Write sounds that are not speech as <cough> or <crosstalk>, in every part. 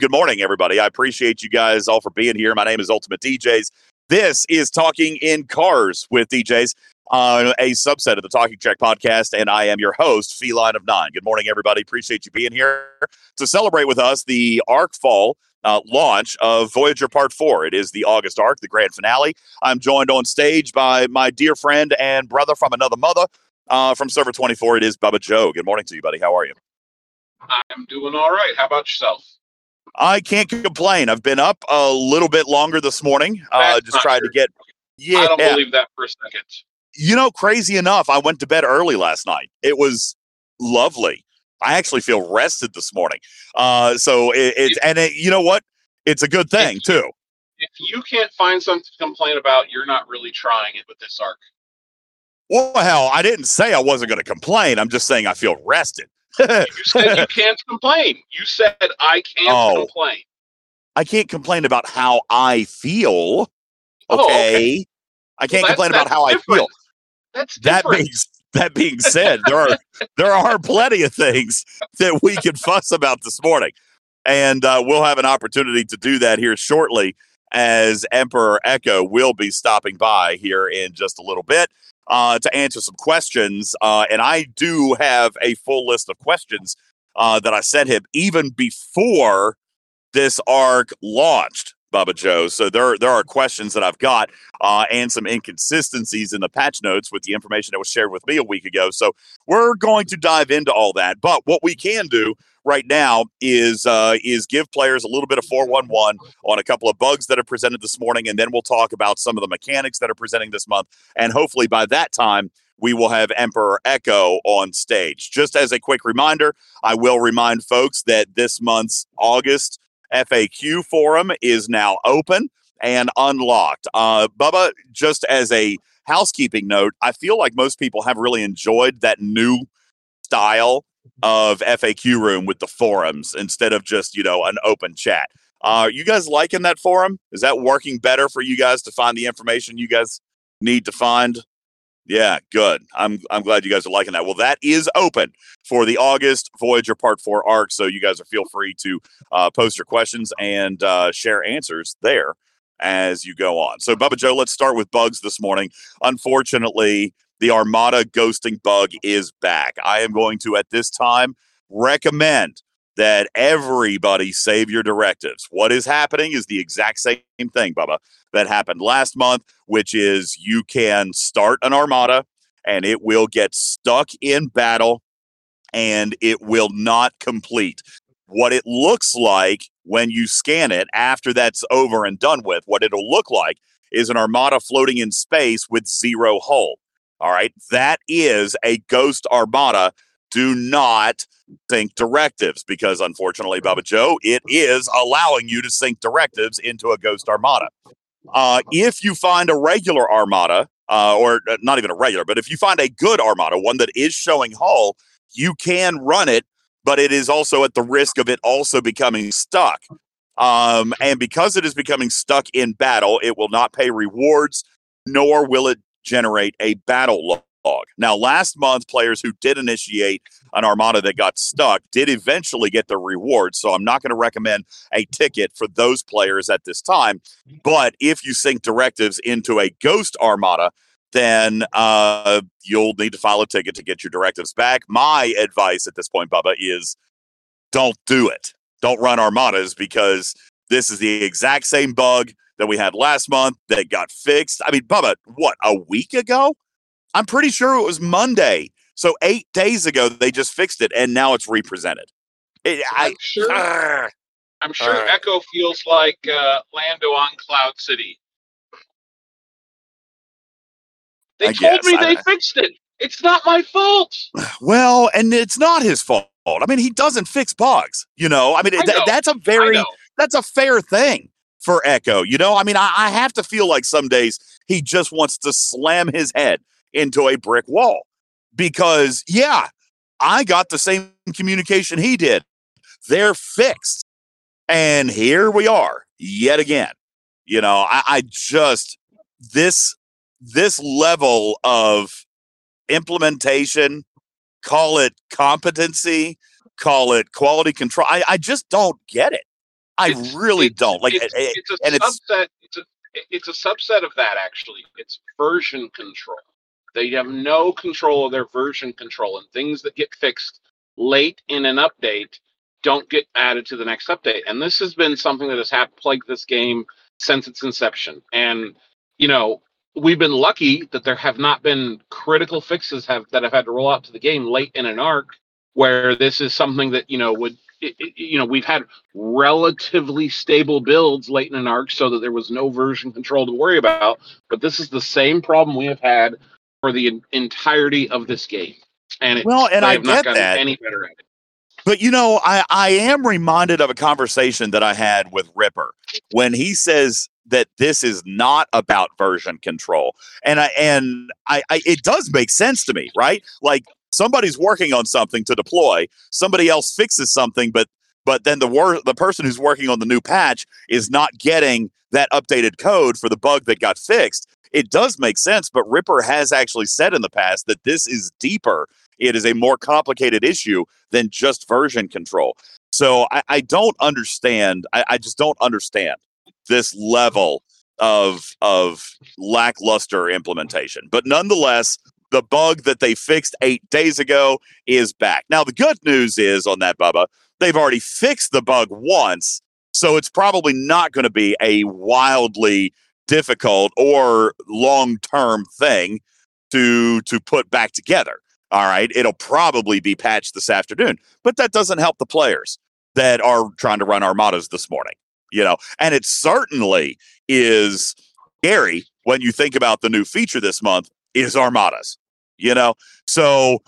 Good morning, everybody. I appreciate you guys all for being here. My name is Ultimate DJz. This is Talking in Carz with DJz, uh, a subset of the Talking Trek podcast, and I am your host, Feline of Nine. Good morning, everybody. Appreciate you being here to celebrate with us the Arcfall uh, launch of Voyager Part 4. It is the August arc, the grand finale. I'm joined on stage by my dear friend and brother from another mother uh, from Server 24. It is Bubba Joe. Good morning to you, buddy. How are you? I'm doing all right. How about yourself? I can't complain. I've been up a little bit longer this morning. Uh, just trying true. to get. Yeah, I don't believe that for a second. You know, crazy enough, I went to bed early last night. It was lovely. I actually feel rested this morning. Uh, so it, it's and it, you know what? It's a good thing if, too. If you can't find something to complain about, you're not really trying it with this arc. Well, hell, I didn't say I wasn't going to complain. I'm just saying I feel rested. You said you can't complain. You said I can't oh, complain. I can't complain about how I feel. Okay. Oh, okay. I can't well, complain about how different. I feel. That's different. that being that being said, there are <laughs> there are plenty of things that we can fuss about this morning, and uh, we'll have an opportunity to do that here shortly. As Emperor Eco will be stopping by here in just a little bit uh, to answer some questions. Uh, and I do have a full list of questions uh, that I sent him even before this arc launched. Bubba Joe. So there, there are questions that I've got uh, and some inconsistencies in the patch notes with the information that was shared with me a week ago. So we're going to dive into all that. But what we can do right now is uh, is give players a little bit of 411 on a couple of bugs that are presented this morning, and then we'll talk about some of the mechanics that are presenting this month. And hopefully by that time, we will have Emperor Eco on stage. Just as a quick reminder, I will remind folks that this month's August FAQ forum is now open and unlocked. Uh, Bubba, just as a housekeeping note, I feel like most people have really enjoyed that new style of FAQ room with the forums instead of just, you know, an open chat. Uh, you guys liking that forum? Is that working better for you guys to find the information you guys need to find? Yeah, good. I'm I'm glad you guys are liking that. Well, that is open for the August Voyager Part Four arc, so you guys are feel free to uh, post your questions and uh, share answers there as you go on. So, Bubba Joe, let's start with bugs this morning. Unfortunately, the Armada ghosting bug is back. I am going to, at this time, recommend that everybody save your directives. What is happening is the exact same thing, Bubba, that happened last month, which is you can start an Armada and it will get stuck in battle and it will not complete. What it looks like when you scan it after that's over and done with, what it'll look like is an Armada floating in space with zero hull. All right. That is a ghost armada. Do not sync directives because, unfortunately, Bubba Joe, it is allowing you to sync directives into a ghost armada. Uh, if you find a regular armada, uh, or uh, not even a regular, but if you find a good armada, one that is showing hull, you can run it, but it is also at the risk of it also becoming stuck. Um, and because it is becoming stuck in battle, it will not pay rewards, nor will it generate a battle log. Now, last month, players who did initiate an armada that got stuck did eventually get their reward. So I'm not going to recommend a ticket for those players at this time. But if you sync directives into a ghost armada, then uh, you'll need to file a ticket to get your directives back. My advice at this point, Bubba, is don't do it. Don't run armadas because this is the exact same bug that we had last month that got fixed. I mean, Bubba, what, a week ago? I'm pretty sure it was Monday. So eight days ago, they just fixed it and now it's represented. It, I'm I, sure. Uh, I'm sure uh, Eco feels like uh, Lando on Cloud City. They I told guess, me they I, fixed it. It's not my fault. <sighs> Well, and it's not his fault. I mean, he doesn't fix bugs. You know, I mean, I know. that's a very that's a fair thing for Eco. You know, I mean, I, I have to feel like some days he just wants to slam his head into a brick wall because, yeah, I got the same communication he did. They're fixed. And here we are yet again. You know, I, I just, this, this level of implementation, call it competency, call it quality control. I, I just don't get it. I It's- really it's- don't like. It's, it's a and subset. It's a it's a subset of that actually. It's version control. They have no control of their version control, and things that get fixed late in an update don't get added to the next update. And this has been something that has hap- plagued this game since its inception. And you know, we've been lucky that there have not been critical fixes have that have had to roll out to the game late in an arc where this is something that you know would you know we've had relatively stable builds late in an arc so that there was no version control to worry about but this is the same problem we have had for the entirety of this game and it, Well, and I have not get gotten that. any better at it But you know, I, I am reminded of a conversation that I had with Ripper when he says that this is not about version control. And I and I, I it does make sense to me, right? Like somebody's working on something to deploy, somebody else fixes something, but but then the wor- the person who's working on the new patch is not getting that updated code for the bug that got fixed. It does make sense, but Ripper has actually said in the past that this is deeper. It is a more complicated issue than just version control. So I, I don't understand. I, I just don't understand this level of of lackluster implementation. But nonetheless, the bug that they fixed eight days ago is back. Now the good news is on that, Bubba, they've already fixed the bug once, so it's probably not going to be a wildly difficult or long term thing to to put back together. All right, it'll probably be patched this afternoon, but that doesn't help the players that are trying to run armadas this morning. You know, and it certainly is scary when you think about the new feature this month is armadas. You know, so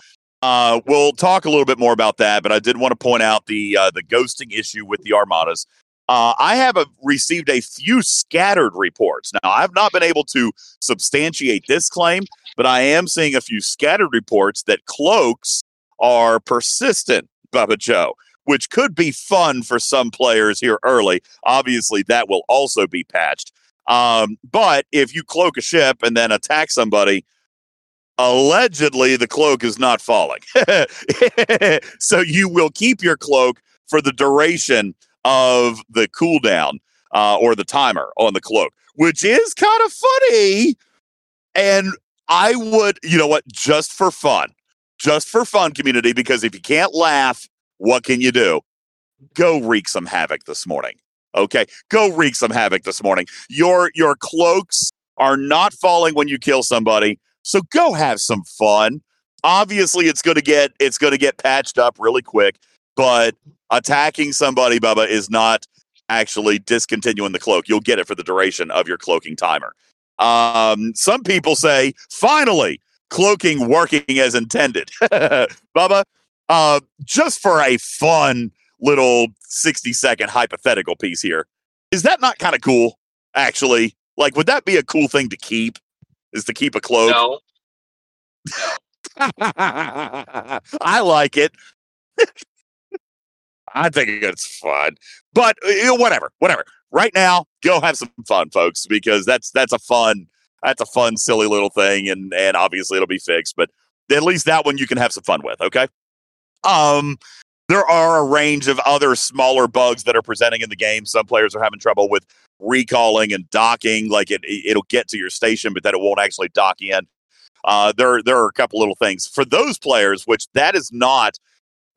uh, we'll talk a little bit more about that. But I did want to point out the uh, the ghosting issue with the armadas. Uh, I have a, received a few scattered reports. Now, I've not been able to substantiate this claim, but I am seeing a few scattered reports that cloaks are persistent, Bubba Joe, which could be fun for some players here early. Obviously, that will also be patched. Um, but if you cloak a ship and then attack somebody, allegedly the cloak is not falling. <laughs> so you will keep your cloak for the duration of the cooldown uh, or the timer on the cloak, which is kind of funny. And I would, you know what, just for fun, just for fun, community, because if you can't laugh, what can you do? Go wreak some havoc this morning. Okay, go wreak some havoc this morning. Your your cloaks are not falling when you kill somebody, so go have some fun. Obviously, it's going to get it's going to get patched up really quick, but attacking somebody, Bubba, is not actually discontinuing the cloak. You'll get it for the duration of your cloaking timer. Um, some people say, finally, cloaking working as intended. <laughs> Bubba, uh, just for a fun little 60 second hypothetical piece here, is that not kind of cool, actually? Like, would that be a cool thing to keep? Is to keep a cloak? no <laughs> I like it. <laughs> I think it's fun, but uh, you know, whatever, whatever. Right now, go have some fun, folks, because that's that's a fun, that's a fun, silly little thing, and and obviously it'll be fixed, but at least that one you can have some fun with. Okay. Um, there are a range of other smaller bugs that are presenting in the game. Some players are having trouble with recalling and docking. Like it, it'll get to your station, but then it won't actually dock in. Uh, there, there are a couple little things for those players, which that is not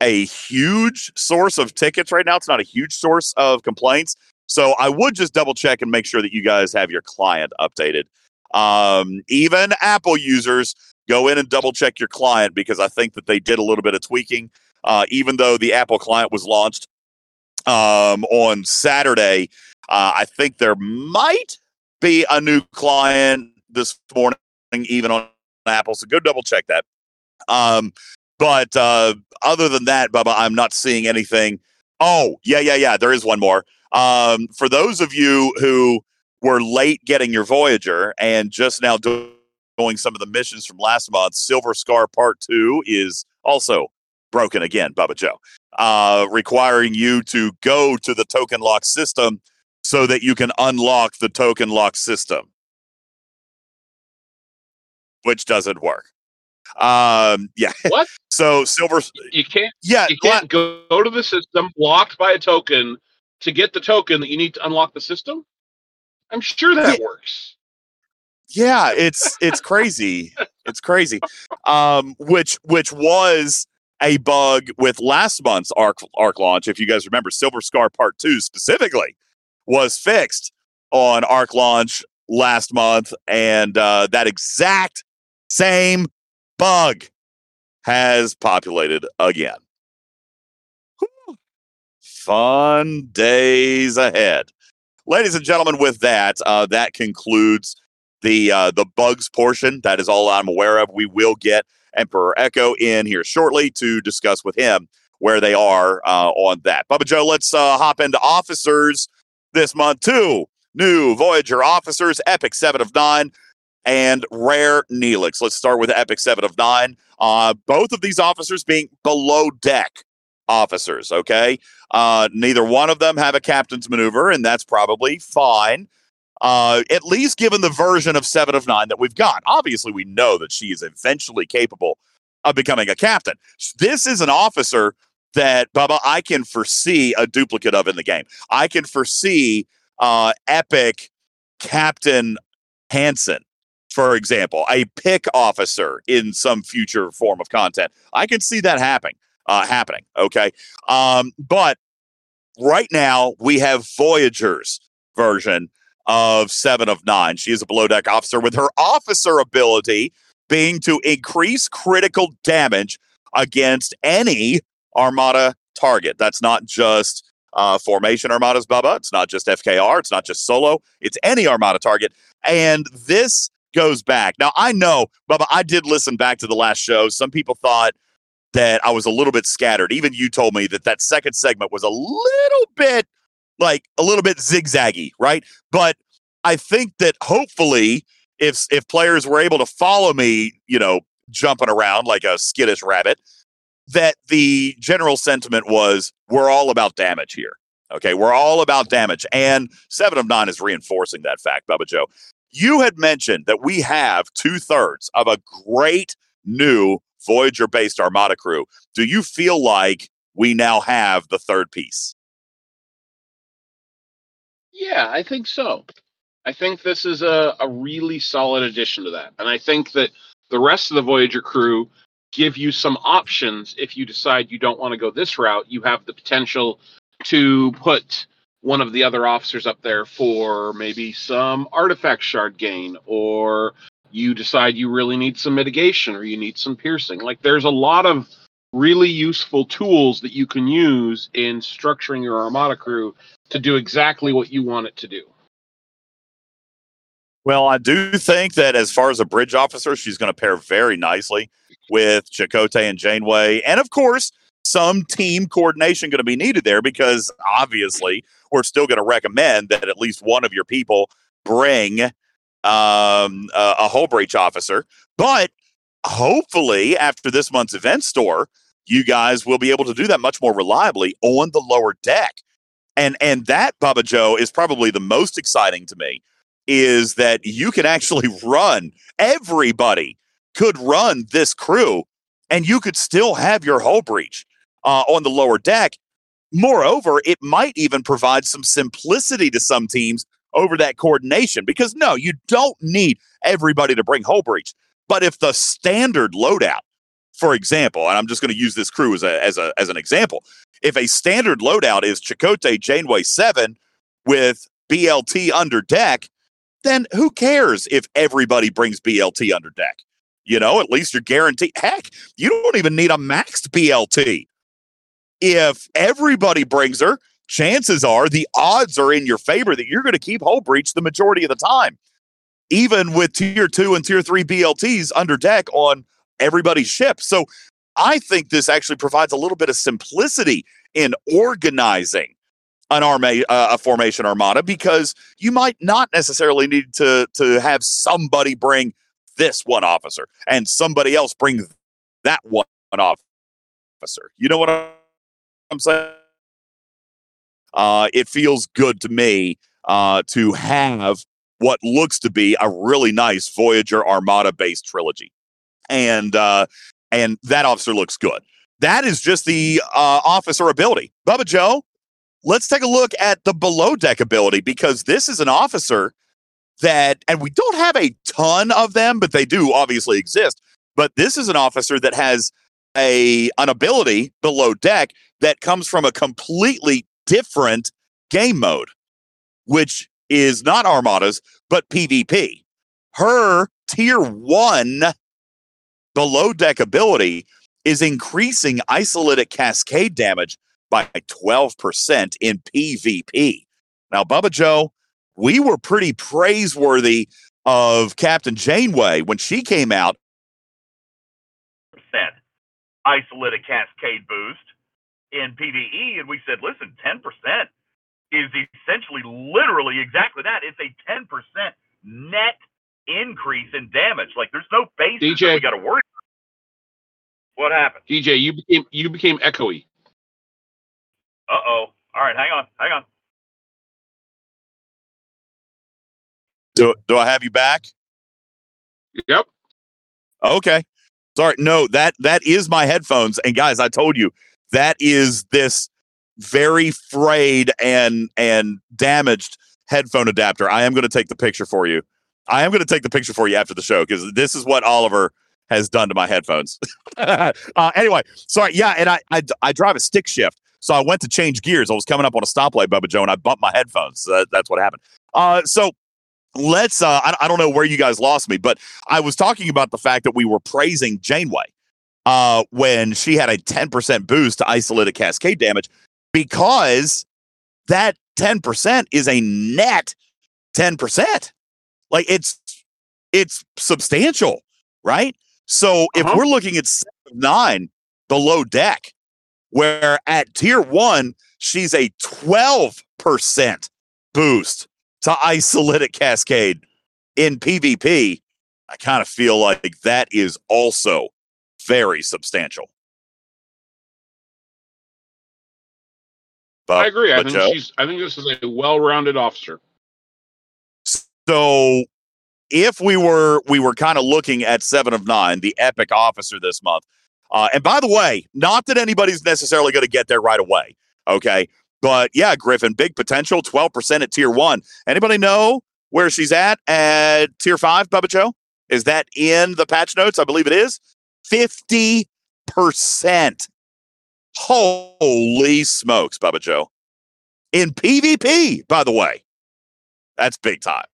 a huge source of tickets right now. It's not a huge source of complaints. So I would just double check and make sure that you guys have your client updated. Um, even Apple users go in and double check your client because I think that they did a little bit of tweaking. Uh, even though the Apple client was launched um, on Saturday, uh, I think there might be a new client this morning, even on Apple. So go double check that. Um, but uh, other than that, Bubba, I'm not seeing anything. Oh, yeah, yeah, yeah. There is one more. Um, for those of you who were late getting your Voyager and just now doing some of the missions from last month, Silver Scar Part 2 is also broken again, Bubba Joe, uh, requiring you to go to the token lock system so that you can unlock the token lock system, which doesn't work. Um, yeah. <laughs> What? So Silver, you can't yeah, you can't go, go to the system locked by a token to get the token that you need to unlock the system. I'm sure that yeah. works. Yeah, it's it's crazy. it's crazy. Um, which which was a bug with last month's Arc Arc launch. If you guys remember, Silver Scar Part Two specifically was fixed on Arc launch last month, and uh, that exact same bug has populated again. Fun days ahead. Ladies and gentlemen, with that, uh, that concludes the uh, the bugs portion. That is all I'm aware of. We will get Emperor Eco in here shortly to discuss with him where they are uh, on that. Bubba Joe, let's uh, hop into officers this month. too. new Voyager officers, Epic 7 of 9 and Rare Neelix. Let's start with Epic 7 of 9. Uh, both of these officers being below deck officers, okay? Uh, neither one of them have a captain's maneuver, and that's probably fine. Uh, at least given the version of Seven of Nine that we've got. Obviously, we know that she is eventually capable of becoming a captain. This is an officer that, Bubba, I can foresee a duplicate of in the game. I can foresee uh, epic Captain Hansen, for example, a pick officer in some future form of content. I can see that happening. Uh, happening. Okay, um, but right now we have Voyager's version of Seven of Nine. She is a below deck officer with her officer ability being to increase critical damage against any Armada target. That's not just uh, formation armadas, Bubba. It's not just FKR. It's not just solo. It's any Armada target. And this goes back. Now, I know, Bubba, I did listen back to the last show. Some people thought that I was a little bit scattered. Even you told me that that second segment was a little bit like a little bit zigzaggy, right? But I think that hopefully if if players were able to follow me, you know, jumping around like a skittish rabbit, that the general sentiment was we're all about damage here. Okay, we're all about damage. And seven of nine is reinforcing that fact, Bubba Joe. You had mentioned that we have two thirds of a great new Voyager based Armada crew. Do you feel like we now have the third piece? Yeah, I think so. I think this is a, a really solid addition to that. And I think that the rest of the Voyager crew give you some options if you decide you don't want to go this route. You have the potential to put one of the other officers up there for maybe some artifact shard gain, or you decide you really need some mitigation or you need some piercing. Like there's a lot of really useful tools that you can use in structuring your Armada crew to do exactly what you want it to do. Well, I do think that as far as a bridge officer, she's going to pair very nicely with Chakotay and Janeway. And of course, some team coordination going to be needed there because obviously we're still going to recommend that at least one of your people bring um, a, a breach officer. But hopefully, after this month's event store, you guys will be able to do that much more reliably on the lower deck. And and that Bubba Joe is probably the most exciting to me is that you can actually <laughs> run everybody could run this crew and you could still have your hull breach uh, on the lower deck. Moreover, it might even provide some simplicity to some teams over that coordination because no, you don't need everybody to bring hull breach. But if the standard loadout, for example, and I'm just going to use this crew as a, as a as an example, if a standard loadout is Chakotay Janeway seven with BLT under deck, then who cares if everybody brings BLT under deck? You know, at least you're guaranteed. Heck, you don't even need a maxed BLT. If everybody brings her, chances are the odds are in your favor that you're going to keep hull breach the majority of the time, even with tier two and tier three BLTs under deck on everybody's ship. So I think this actually provides a little bit of simplicity in organizing an army, uh, a formation armada, because you might not necessarily need to to have somebody bring this one officer and somebody else bring that one officer. You know what I'm saying? Uh, it feels good to me uh, to have what looks to be a really nice Voyager Armada based trilogy, and uh, and that officer looks good. That is just the uh, officer ability. Bubba Joe, let's take a look at the below deck ability because this is an officer that, and we don't have a ton of them, but they do obviously exist. But this is an officer that has a an ability below deck that comes from a completely different game mode, which is not armadas, but PvP. Her tier one below deck ability is increasing isolytic cascade damage by 12% in PvP. Now, Bubba Joe, we were pretty praiseworthy of Captain Janeway when she came out. Percent isolytic cascade boost in PvE, and we said, listen, 10% is essentially literally exactly that. It's a 10% net increase in damage. Like there's no basis DJ. that we got to worry about. What happened? DJ, you became you became echoey. Uh oh. All right, hang on, hang on. Do, do I have you back? Yep. Okay. Sorry. No, that that is my headphones. And guys, I told you that is this very frayed and and damaged headphone adapter. I am going to take the picture for you. I am going to take the picture for you after the show because this is what Oliver has done to my headphones. <laughs> uh, anyway, sorry. Yeah, and I, I I drive a stick shift, so I went to change gears. I was coming up on a stoplight, Bubba Joe, and I bumped my headphones. That's what happened. Uh, so let's. Uh, I, I don't know where you guys lost me, but I was talking about the fact that we were praising Janeway uh, when she had a 10% boost to isolytic cascade damage because that 10% is a net 10%. Like it's it's substantial, right? So if Uh-huh. we're looking at nine below deck, where at tier one, she's a 12% boost to isolytic cascade in PvP, I kind of feel like that is also very substantial. But, I agree. I think Joe? she's I think this is a well-rounded officer. So if we were we were kind of looking at seven of nine, the epic officer this month. Uh, and by the way, not that anybody's necessarily going to get there right away. Okay. But yeah, Griffin, big potential, 12% at tier one. Anybody know where she's at at tier five, Bubba Joe? Is that in the patch notes? I believe it is. 50%. Holy smokes, Bubba Joe. In PvP, by the way. That's big time.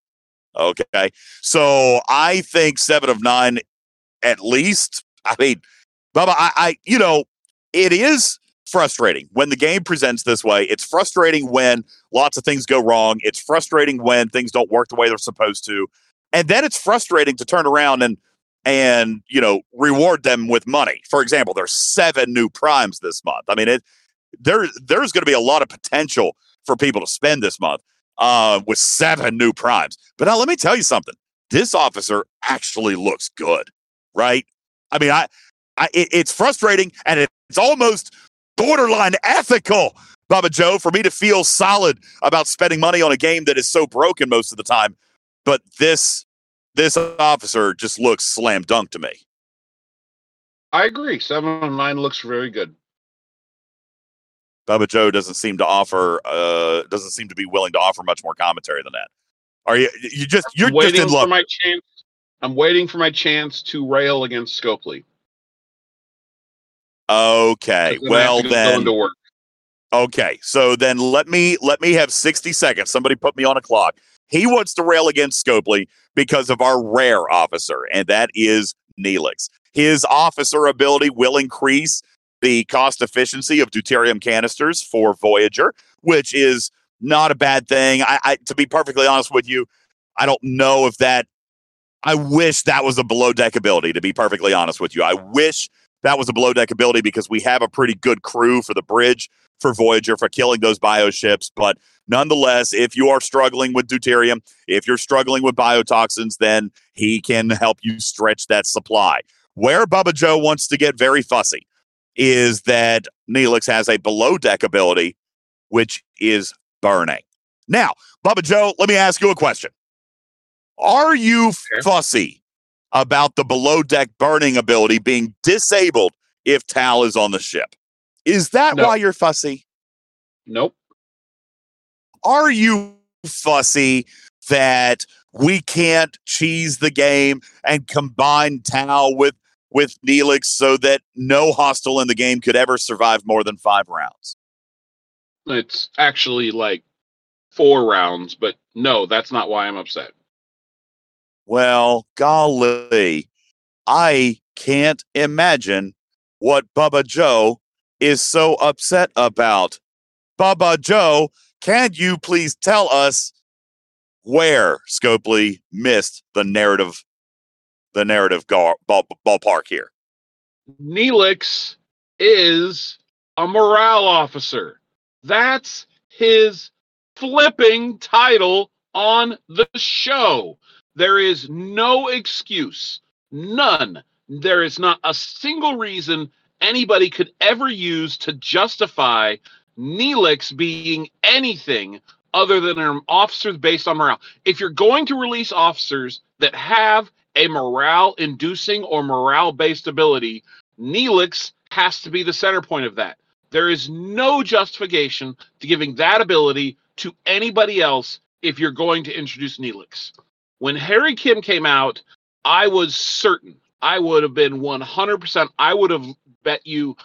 Okay. So I think seven of nine at least. I mean, Bubba, I, I you know, it is frustrating when the game presents this way. It's frustrating when lots of things go wrong. It's frustrating when things don't work the way they're supposed to. And then it's frustrating to turn around and and you know reward them with money. For example, there's seven new primes this month. I mean, it there there's going to be a lot of potential for people to spend this month uh, with seven new primes. But now let me tell you something. This officer actually looks good, right? I mean, I, I it, it's frustrating and it, it's almost borderline ethical, Bubba Joe, for me to feel solid about spending money on a game that is so broken most of the time. But this this officer just looks slam dunk to me. I agree. Seven of nine looks very good. Bubba Joe doesn't seem to offer uh doesn't seem to be willing to offer much more commentary than that. Are you you just you're I'm just waiting in for love? my chance. I'm waiting for my chance to rail against Scopely. Okay. 'Cause then I Well then. Okay, so then let me let me have 60 seconds. Somebody put me on a clock. He wants to rail against Scopely because of our rare officer, and that is Neelix. His officer ability will increase the cost efficiency of deuterium canisters for Voyager, which is not a bad thing. I, I to be perfectly honest with you, I don't know if that I wish that was a below deck ability, to be perfectly honest with you. I wish that was a below deck ability because we have a pretty good crew for the bridge for Voyager for killing those bioships. But nonetheless, if you are struggling with deuterium, if you're struggling with biotoxins, then he can help you stretch that supply. Where Bubba Joe wants to get very fussy is that Neelix has a below deck ability, which is burning. Now, Bubba Joe, let me ask you a question. Are you fussy about the below deck burning ability being disabled if Tal is on the ship? Is that No. why you're fussy? Nope. Are you fussy that we can't cheese the game and combine Tal with with Neelix so that no hostile in the game could ever survive more than five rounds? It's actually like four rounds, but no, that's not why I'm upset. Well, golly, I can't imagine what Bubba Joe is so upset about. Bubba Joe, can you please tell us where Scopely missed the narrative, the narrative gar- ball, ballpark here? Neelix is a morale officer. That's his flipping title on the show. There is no excuse, none. There is not a single reason anybody could ever use to justify Neelix being anything other than an officer based on morale. If you're going to release officers that have a morale inducing or morale based ability, Neelix has to be the center point of that. There is no justification to giving that ability to anybody else if you're going to introduce Neelix. When Harry Kim came out, I was certain, I would have been 100%, I would have bet you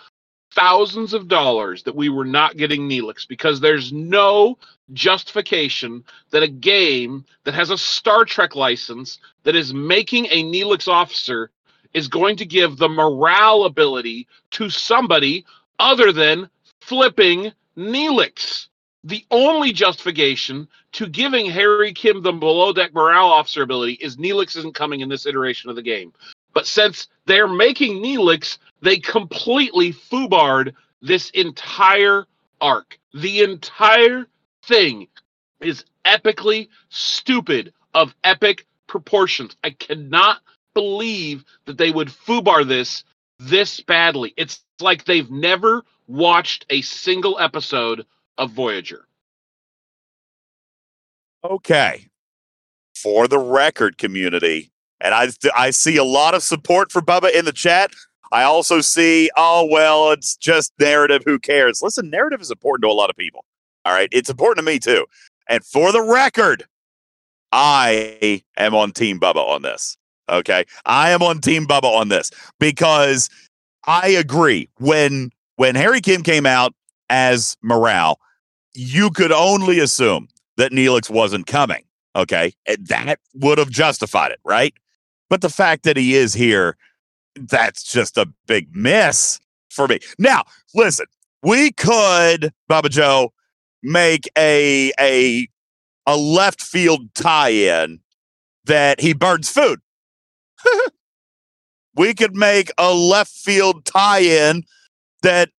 thousands of dollars that we were not getting Neelix because there's no justification that a game that has a Star Trek license that is making a Neelix officer is going to give the morale ability to somebody other than flipping Neelix. The only justification to giving Harry Kim the below deck morale officer ability is Neelix isn't coming in this iteration of the game. But since they're making Neelix, they completely foobarred this entire arc. The entire thing is epically stupid of epic proportions. I cannot believe that they would foobar this this badly. It's like they've never watched a single episode of Voyager. Okay. For the record, community, and I I see a lot of support for Bubba in the chat. I also see, oh well, it's just narrative. Who cares? Listen, narrative is important to a lot of people. All right, it's important to me too. And for the record, I am on Team Bubba on this. Okay, I am on Team Bubba on this because I agree. When when Harry Kim came out as morale, you could only assume that Neelix wasn't coming. Okay, that would have justified it, right? But the fact that he is here, that's just a big miss for me. Now, listen, we could, Bubba Joe, make a a a left field tie-in that he burns food. <laughs> we could make a left field tie-in that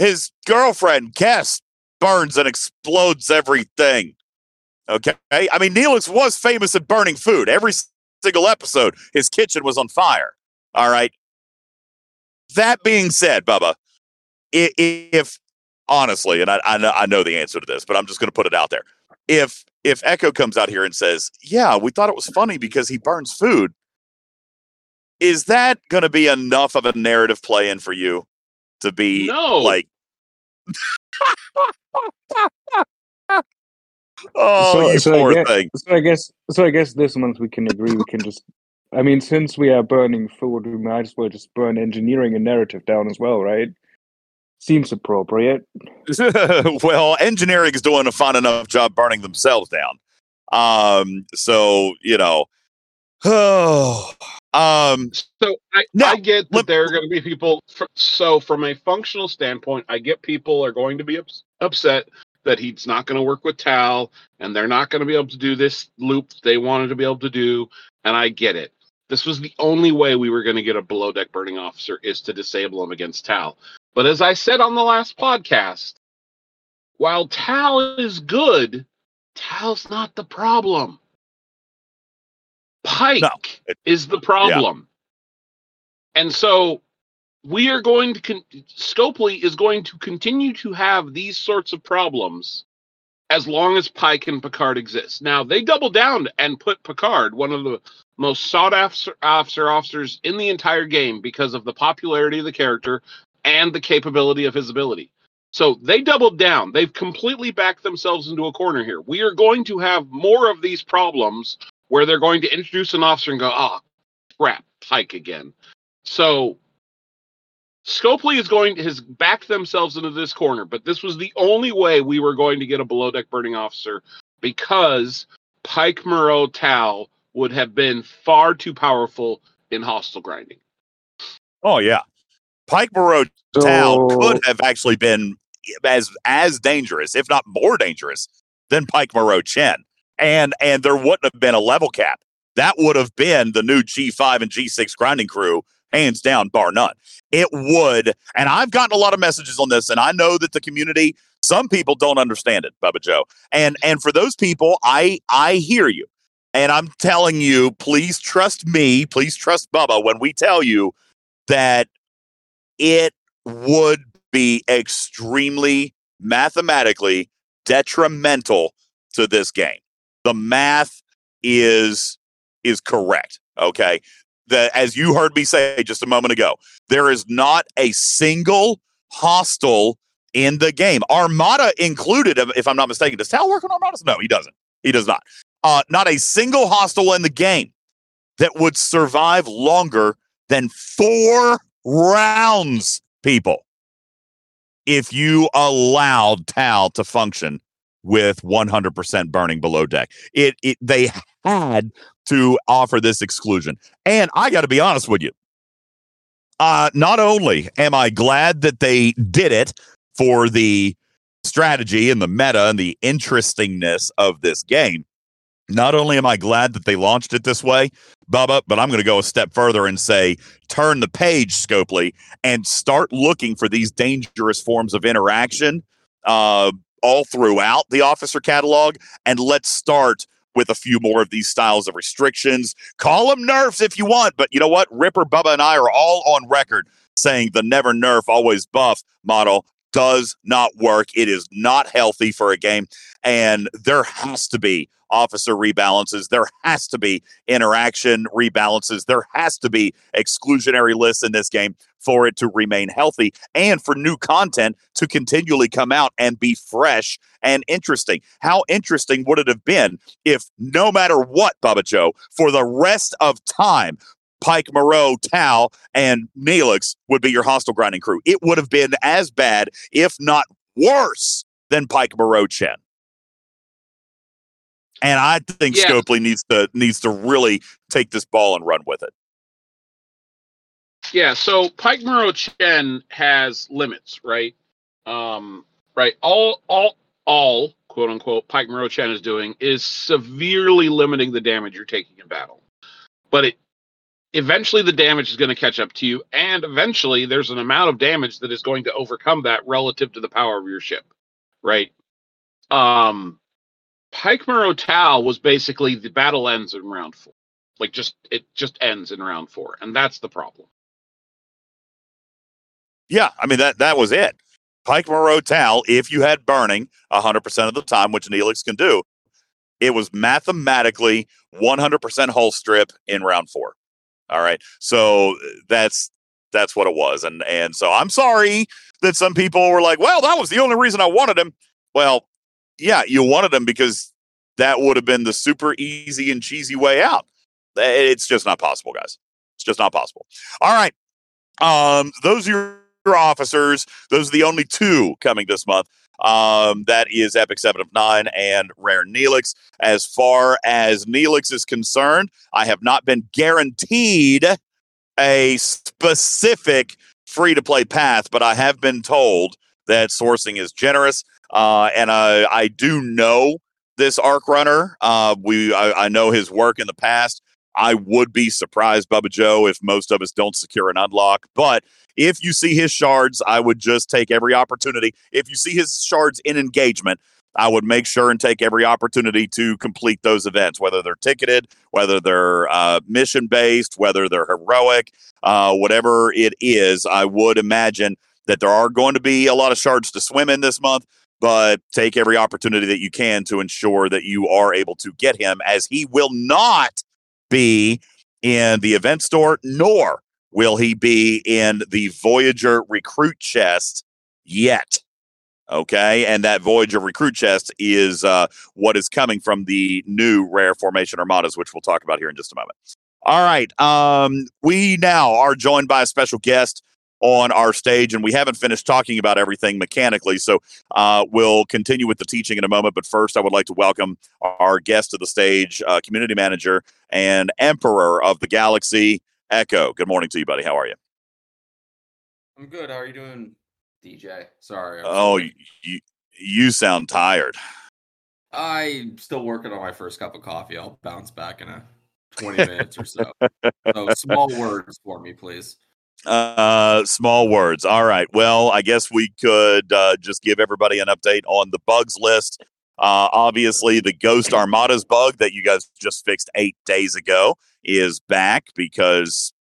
his girlfriend Kes burns and explodes everything. Okay, I mean Neelix was famous at burning food. Every single episode, his kitchen was on fire. All right. That being said, Bubba, if, if honestly, and I, I know I know the answer to this, but I'm just going to put it out there. If if Eco comes out here and says, "Yeah, we thought it was funny because he burns food," is that going to be enough of a narrative play in for you to be No. like? <laughs> oh, So- you so I poor get- thing. So I guess so I guess this month we can agree we can just I mean since we are burning food we might as well just burn engineering and narrative down as well, right? Seems appropriate. <laughs> well, engineering is doing a fine enough job burning themselves down. Um, so you know, <sighs> oh, um, So I, Now, I get that let- there are going to be people. So from a functional standpoint, I get people are going to be ups- upset that he's not going to work with Tal, and they're not going to be able to do this loop they wanted to be able to do, and I get it. This was the only way we were going to get a below deck burning officer is to disable him against Tal. But as I said on the last podcast, while Tal is good, Tal's not the problem. Pike No, it- is the problem. And so we are going to con- Scopely is going to continue to have these sorts of problems as long as Pike and Picard exist. Now they double down and put Picard, one of the most sought after officer officers in the entire game, because of the popularity of the character and the capability of his ability. So they doubled down. They've completely backed themselves into a corner here. We are going to have more of these problems where they're going to introduce an officer and go, ah, crap, Pike again. So Scopely is going to has backed themselves into this corner, but this was the only way we were going to get a below deck burning officer because Pike Moreau Tal would have been far too powerful in hostile grinding. Oh yeah, Pike Moreau So, Tal could have actually been as as dangerous, if not more dangerous, than Pike Moreau Chen. And and there wouldn't have been a level cap. That would have been the new G5 and G6 grinding crew, hands down, bar none. It would, and I've gotten a lot of messages on this, and I know that the community, some people don't understand it, Bubba Joe. And and for those people, I I hear you. And I'm telling you, please trust me, please trust Bubba when we tell you that it would be extremely mathematically detrimental to this game. The math is is correct. Okay. The as you heard me say just a moment ago, there is not a single hostile in the game. Armada included, if- I'm not mistaken. Does Tal work on Armadas? No, he doesn't. He does not. Uh, not a single hostile in the game that would survive longer than four rounds, people. If you allowed Tal to function with 100% burning below deck, it, it they had to offer this exclusion. And I got to be honest with you. Uh, not only am I glad that they did it for the strategy and the meta and the interestingness of this game, not only am I glad that they launched it this way, Bubba, but I'm going to go a step further and say turn the page, Scopely, and start looking for these dangerous forms of interaction uh, all throughout the officer catalog. And let's start with a few more of these styles of restrictions. Call them nerfs if you want, but you know what? Ripper, Bubba, and I are all on record saying the never nerf, always buff model does not work. It is not healthy for a game. And there has to be officer rebalances. There has to be interaction rebalances. There has to be exclusionary lists in this game for it to remain healthy and for new content to continually come out and be fresh and interesting. How interesting would it have been if no matter what, Bubba Joe, for the rest of time, Pike Moreau, Tal, and Neelix would be your hostile grinding crew. It would have been as bad, if not worse, than Pike Moreau Chen. And I think Yeah. Scopely needs to needs to really take this ball and run with it. Yeah, so Pike Moreau Chen has limits, right? Um, right. All all all quote unquote Pike Moreau Chen is doing is severely limiting the damage you're taking in battle. But it eventually the damage is going to catch up to you, and eventually there's an amount of damage that is going to overcome that relative to the power of your ship, right? Um, Pike Moreau Tal was basically the battle ends in round four. Like just it just ends in round four, and that's the problem. Yeah, I mean that that was it. Pike Moreau Tal, if you had burning 100% of the time, which Neelix can do, it was mathematically 100% hull strip in round 4. All right. So that's that's what it was and and so I'm sorry that some people were like, "Well, that was the only reason I wanted him." Well, yeah, you wanted him because that would have been the super easy and cheesy way out. It's just not possible, guys. It's just not possible. All right. Um, those are your officers. Those are the only two coming this month. Um, that is Epic Seven of Nine and Rare Neelix. As far as Neelix is concerned, I have not been guaranteed a specific free to play path, but I have been told that sourcing is generous. Uh, and I, I do know this arc runner. Uh, we I, I know his work in the past. I would be surprised, Bubba Joe, if most of us don't secure an unlock. But if you see his shards, I would just take every opportunity. If you see his shards in engagement, I would make sure and take every opportunity to complete those events, whether they're ticketed, whether they're uh, mission based, whether they're heroic, uh, whatever it is. I would imagine that there are going to be a lot of shards to swim in this month, but take every opportunity that you can to ensure that you are able to get him, as he will not be in the event store, nor will he be in the Voyager recruit chest yet. Okay, and that Voyager recruit chest is uh, what is coming from the new rare formation armadas, which we'll talk about here in just a moment. All right, um, we now are joined by a special guest on our stage, and we haven't finished talking about everything mechanically, so uh, we'll continue with the teaching in a moment. But first, I would like to welcome our guest to the stage, uh, community manager and emperor of the galaxy, Eco. Good morning to you, buddy. How are you? I'm good. How are you doing, DJ? Sorry. I'm Oh, sorry. you, you, you sound tired. I'm still working on my first cup of coffee. I'll bounce back in a 20 minutes or so. So small words for me, please. Uh, small words. All right. Well, I guess we could uh, just give everybody an update on the bugs list. Uh, obviously, the Ghost Armadas bug that you guys just fixed eight days ago is back because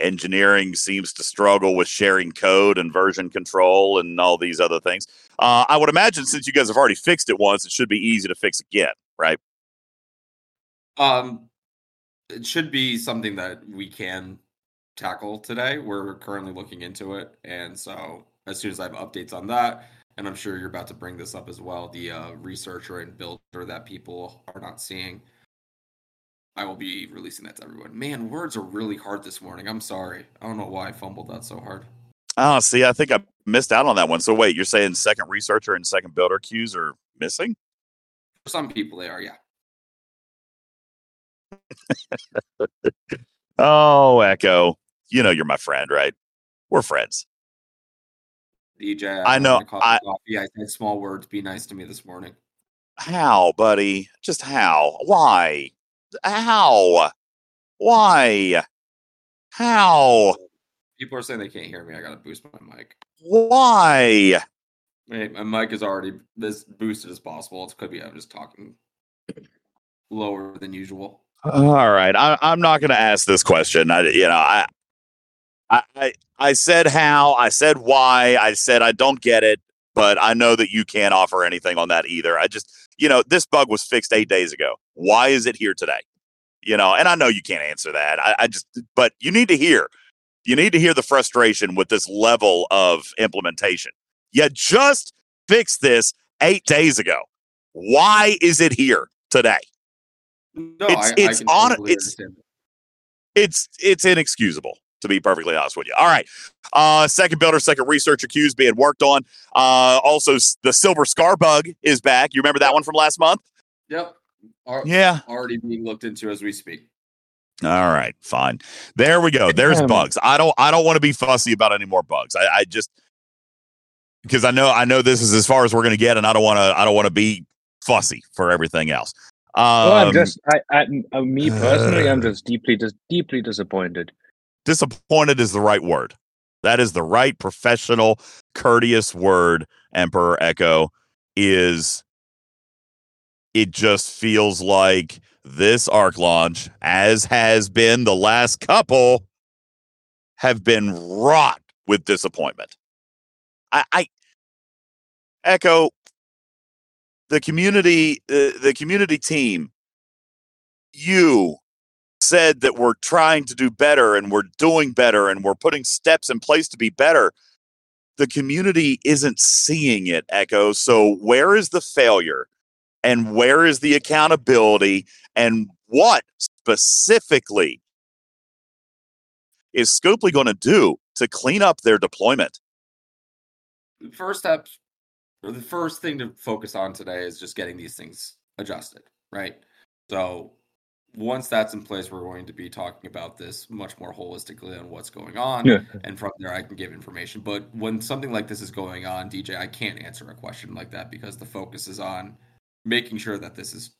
engineering seems to struggle with sharing code and version control and all these other things. Uh, I would imagine since you guys have already fixed it once, it should be easy to fix again, right? Um, it should be something that we can tackle today. We're currently looking into it, and so as soon as I have updates on that, and I'm sure you're about to bring this up as well, the uh, researcher and builder that people are not seeing. I will be releasing that to everyone. Man, words are really hard this morning. I'm sorry. I don't know why I fumbled that so hard. Oh, see, I think I missed out on that one. So wait, you're saying second researcher and second builder queues are missing? For some people, they are, yeah. <laughs> Oh, Eco, you know you're my friend, right? We're friends. DJ, I know, to call I- coffee. I said small words. Be nice to me this morning. How, buddy? Just how? Why? How? Why? How? People are saying they can't hear me. I gotta boost my mic. Why? Hey, my mic is already as boosted as possible. It could be I'm just talking lower than usual. All right, I, I'm not going to ask this question. I, you know, I, I, I, I said how. I said why. I said I don't get it, but I know that you can't offer anything on that either. I just, you know, this bug was fixed eight days ago. Why is it here today? You know, and I know you can't answer that. I, I just, but you need to hear. You need to hear the frustration with this level of implementation. You just fixed this eight days ago. Why is it here today? No, It's- I, it's I on- it's- it's it's inexcusable to be perfectly honest with you. All right, uh, second builder, second researcher queues being worked on. Uh, also, the silver scar bug is back. You remember that one from last month? Yep. Are, Yeah. Already being looked into as we speak. All right, fine. There we go. There's Um, bugs. I don't I don't want to be fussy about any more bugs. I, I just because I know I know this is as far as we're going to get, and I don't want to I don't want to be fussy for everything else. Um, well, I'm just, I, I, uh, me personally, I'm <sighs> just deeply, just deeply disappointed. Disappointed is the right word. That is the right professional, courteous word, Emperor Eco, is it just feels like this arc launch, as has been the last couple, have been wrought with disappointment. I, I Eco, the community, uh, the community team, you said that we're trying to do better and we're doing better and we're putting steps in place to be better. The community isn't seeing it, Eco. So, where is the failure and where is the accountability and what specifically is Scopely going to do to clean up their deployment? First or the first thing to focus on today is just getting these things adjusted, right? So once that's in place, we're going to be talking about this much more holistically on what's going on. Yeah. And from there, I can give information. But when something like this is going on, DJ, I can't answer a question like that because the focus is on making sure that this is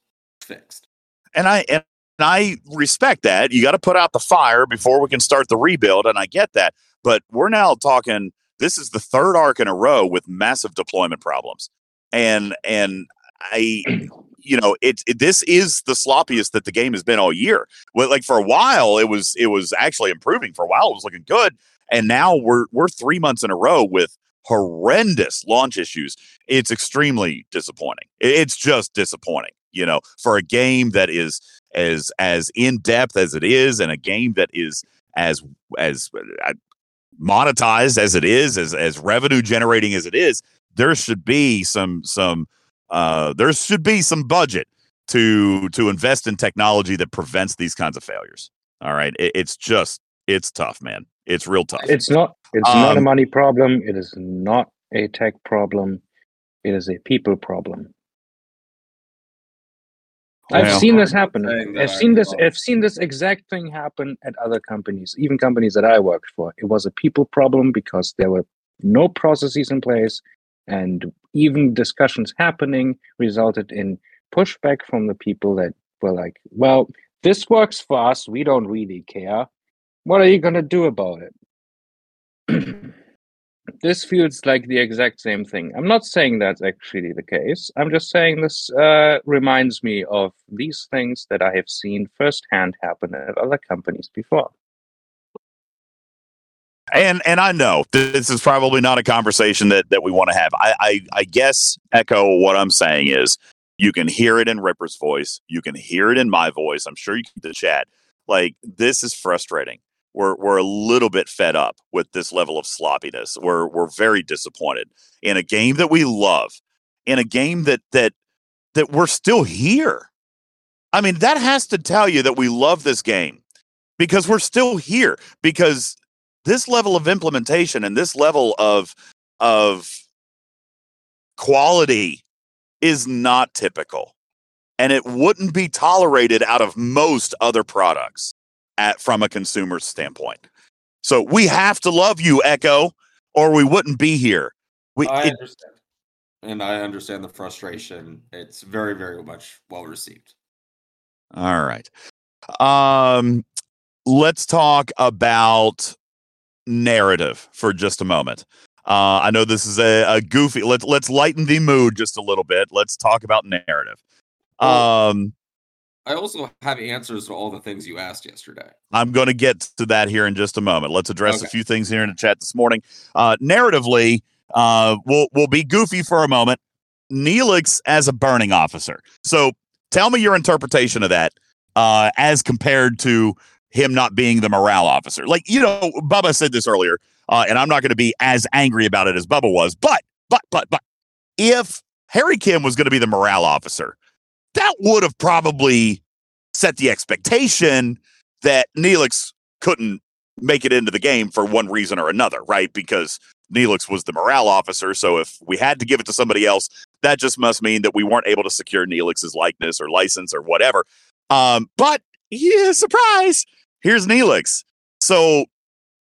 fixed. and I and I respect that. You got to put out the fire before we can start the rebuild, and I get that. But we're now talking. This is the third arc in a row with massive deployment problems, and and I, you know, it, it this is the sloppiest that the game has been all year. Well, like for a while, it was it was actually improving. For a while, it was looking good, and now we're we're three months in a row with horrendous launch issues. It's extremely disappointing. It's just disappointing, you know, for a game that is as as in depth as it is, and a game that is as as uh, monetized as it is, as as revenue generating as it is. there should be some some uh, there should be some budget to to invest in technology that prevents these kinds of failures. All right, it, it's just it's tough, man. It's real tough. It's not. It's not a Um, money problem. It is not a tech problem. It is a people problem. I've Well- seen this happen. I've seen this. love- I've seen this exact thing happen at other companies, even companies that I worked for. It was a people problem because there were no processes in place, and even discussions happening resulted in pushback from the people that were like, "Well, this works for us. We don't really care. What are you gonna do about it?" <clears throat> this feels like the exact same thing. I'm not saying that's actually the case. I'm just saying this uh, reminds me of these things that I have seen firsthand happen at other companies before. And and I know this is probably not a conversation that that we want to have. I, I I guess eco what I'm saying is you can hear it in Ripper's voice, you can hear it in my voice. I'm sure you can the chat. Like this is frustrating. We're we're a little bit fed up with this level of sloppiness. We're we're very disappointed in a game that we love, in a game that that that we're still here. I mean, that has to tell you that we love this game because we're still here because this level of implementation and this level of of quality is not typical and it wouldn't be tolerated out of most other products at from a consumer standpoint so we have to love you eco or we wouldn't be here we I it- understand. And I understand the frustration. It's very, very much well received. all right um let's talk about narrative for just a moment uh, I know this is a, a goofy. Let's let's lighten the mood just a little bit. Let's talk about narrative. Um, I also have answers to all the things you asked yesterday. I'm going to get to that here in just a moment. Let's address a few things here in the chat this morning. Uh, narratively, uh, we'll we'll be goofy for a moment. Neelix as a burning officer. So tell me your interpretation of that uh, as compared to him not being the morale officer. Like you know, Bubba said this earlier, uh, and I'm not going to be as angry about it as Bubba was. But but but but if Harry Kim was going to be the morale officer, that would have probably set the expectation that Neelix couldn't make it into the game for one reason or another, right? Because Neelix was the morale officer. So if we had to give it to somebody else, that just must mean that we weren't able to secure Neelix's likeness or license or whatever. Um, but yeah, surprise! Here's Neelix. So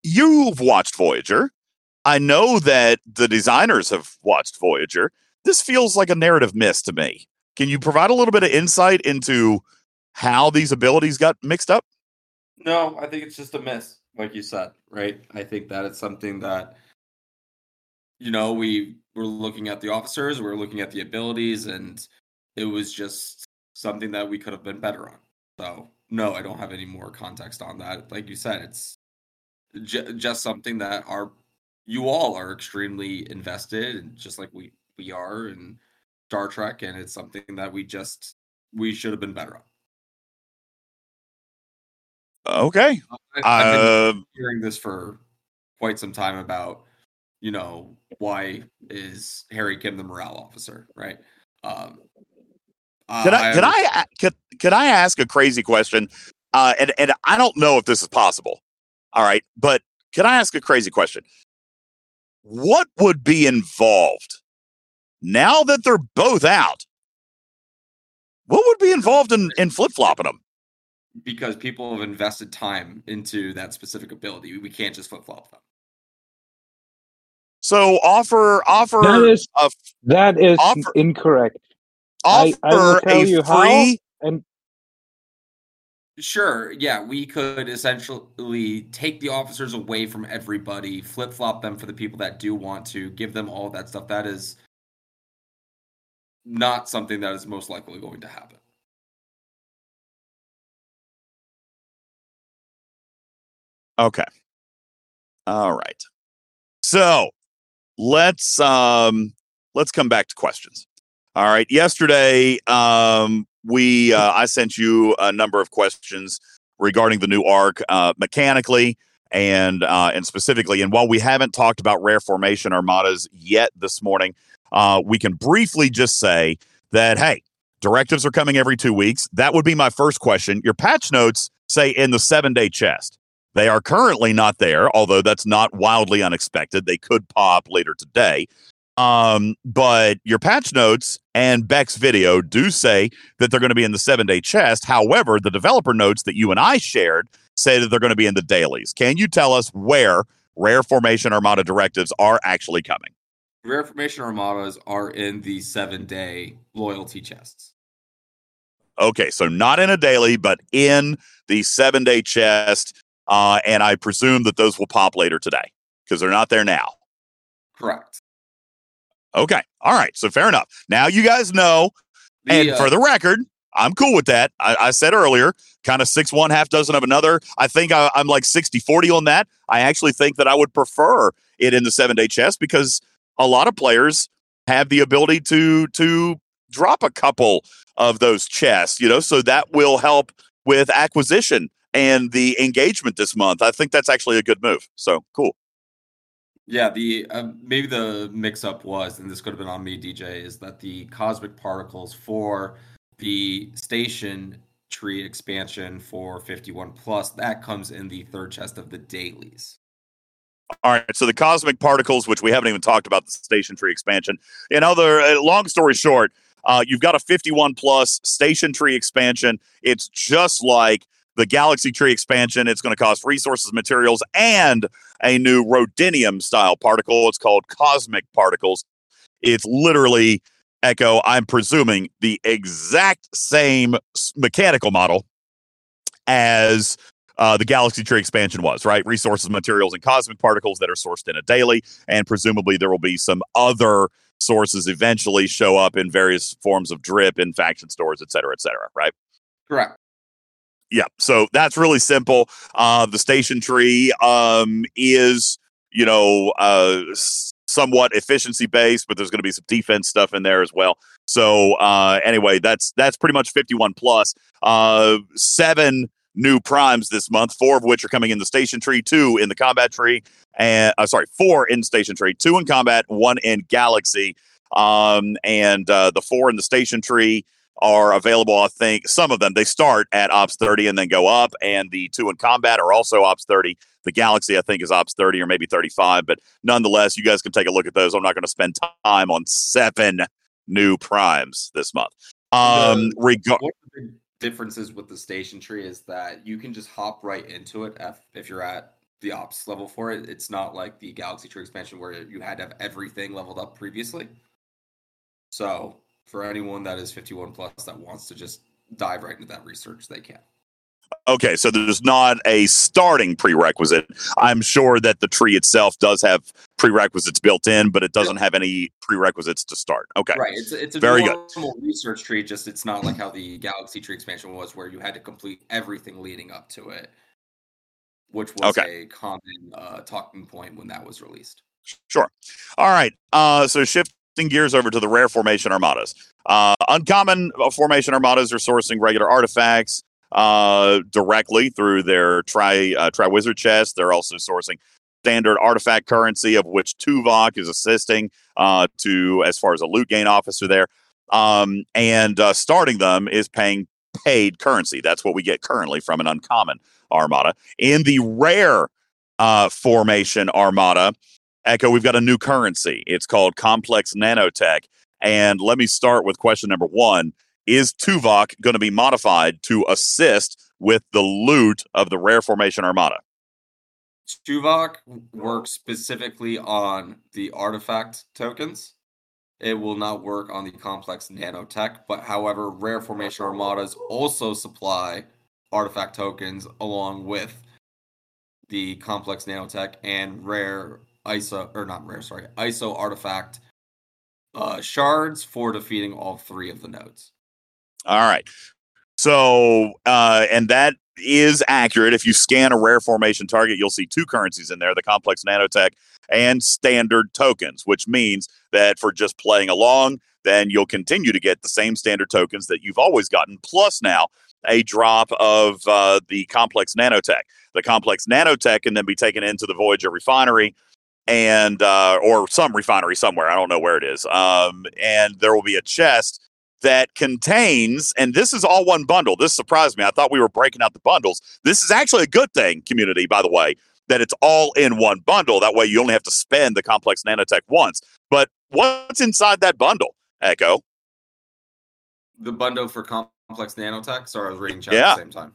you've watched Voyager. I know that the designers have watched Voyager. This feels like a narrative miss to me. Can you provide a little bit of insight into how these abilities got mixed up? No, I think it's just a miss, like you said, right? I think that it's something that you know, we were looking at the officers, we were looking at the abilities, and it was just something that we could have been better on. So, no, I don't have any more context on that. Like you said, it's j- just something that our you all are extremely invested, in, just like we we are in Star Trek, and it's something that we just we should have been better on. Okay. I- I've been Uh, hearing this for quite some time about, you know, why is Harry Kim the morale officer, right? Um, Could I could I I a- could could I ask a crazy question? Uh, and and I don't know if this is possible. All right, but can I ask a crazy question? What would be involved now that they're both out? What would be involved in in flip flopping them? because people have invested time into that specific ability. We can't just flip flop them. So offer offer That is a that is offer- incorrect. I- offer I will tell a you how. free. Sure, yeah, we could essentially take the officers away from everybody, flip flop them for the people that do want to, give them all that stuff. That is not something that is most likely going to happen. Okay. All right. So let's um let's come back to questions. All right. Yesterday, um, we uh, I sent you a number of questions regarding the new arc uh, mechanically and uh, and specifically. And while we haven't talked about rare formation armadas yet this morning, uh, we can briefly just say that, hey, directives are coming every two weeks. That would be my first question. Your patch notes say in the seven day chest. They are currently not there, although that's not wildly unexpected. They could pop later today. Um, but your patch notes and Beck's video do say that they're going to be in the seven day chest. However, the developer notes that you and I shared say that they're going to be in the dailies. Can you tell us where rare formation armada directives are actually coming? Rare formation armadas are in the seven day loyalty chests. Okay, so not in a daily, but in the seven day chest. Uh, and I presume that those will pop later today because they're not there now. Correct. Okay. All right. So fair enough. Now you guys know. The, and uh, for the record, I'm cool with that. I, I said earlier, kind of six one, half dozen of another. I think I, I'm like 60 40 on that. I actually think that I would prefer it in the seven day chest because a lot of players have the ability to to drop a couple of those chests, you know, so that will help with acquisition and the engagement this month. I think that's actually a good move. So cool. Yeah, the uh, maybe the mix up was, and this could have been on me, DJ, is that the cosmic particles for the station tree expansion for 51 plus that comes in the third chest of the dailies. All right. So the cosmic particles, which we haven't even talked about the station tree expansion. In other, uh, long story short, uh, you've got a 51 plus station tree expansion. It's just like the galaxy tree expansion. It's going to cost resources, materials, and a new rhodinium style particle. It's called cosmic particles. It's literally Eco, I'm presuming the exact same mechanical model as uh, the Galaxy Tree expansion was, right? Resources, materials, and cosmic particles that are sourced in a daily. And presumably there will be some other sources eventually show up in various forms of drip in faction stores, et cetera, et cetera, right? Correct. Yeah so that's really simple uh the station tree um is you know uh somewhat efficiency based but there's going to be some defense stuff in there as well. So uh anyway that's that's pretty much 51 plus. Uh seven new primes this month four of which are coming in the station tree two in the combat tree and uh, sorry four in station tree two in combat one in galaxy um and uh the four in the station tree are available. I think some of them they start at Ops 30 and then go up, and the two in combat are also Ops 30. The Galaxy, I think, is Ops 30 or maybe 35, but nonetheless, you guys can take a look at those. I'm not going to spend time on seven new primes this month. Um, regard One of the differences with the station tree is that you can just hop right into it if, if you're at the ops level for it. It's not like the Galaxy Tree expansion where you had to have everything leveled up previously. So for anyone that is 51 plus that wants to just dive right into that research, they can. Okay, so there's not a starting prerequisite. I'm sure that the tree itself does have prerequisites built in, but it doesn't have any prerequisites to start. Okay. Right. It's it's a Very good. research tree, just it's not like how the Galaxy Tree expansion was, where you had to complete everything leading up to it, which was Okay. a common uh, talking point when that was released. Sure. All right. Uh, so shifting gears over to the rare formation armadas. Uh, uncommon uh, formation armadas are sourcing regular artifacts uh, directly through their tri uh, tri wizard chest. They're also sourcing standard artifact currency, of which Tuvok is assisting uh, to as far as a loot gain officer there. Um, and uh, starting them is paying paid currency. That's what we get currently from an uncommon armada. In the rare uh, formation armada, Eco, we've got a new currency. It's called Complex Nanotech. And let me start with question number one Is Tuvok going to be modified to assist with the loot of the rare formation armada? Tuvok works specifically on the artifact tokens. It will not work on the complex nanotech, but however, rare formation armadas also supply artifact tokens along with the complex nanotech and rare ISO or not rare, sorry, ISO artifact uh, shards for defeating all three of the nodes. All right. So, uh, and that is accurate. If you scan a rare formation target, you'll see two currencies in there the complex nanotech and standard tokens, which means that for just playing along, then you'll continue to get the same standard tokens that you've always gotten, plus now a drop of uh, the complex nanotech. The complex nanotech can then be taken into the Voyager refinery and uh, or some refinery somewhere. I don't know where it is. Um, and there will be a chest that contains, and this is all one bundle. This surprised me. I thought we were breaking out the bundles. This is actually a good thing, community, by the way, that it's all in one bundle. That way you only have to spend the complex nanotech once. But what's inside that bundle, Eco? The bundle for complex nanotech. Sorry, I was reading chat Yeah. at the same time.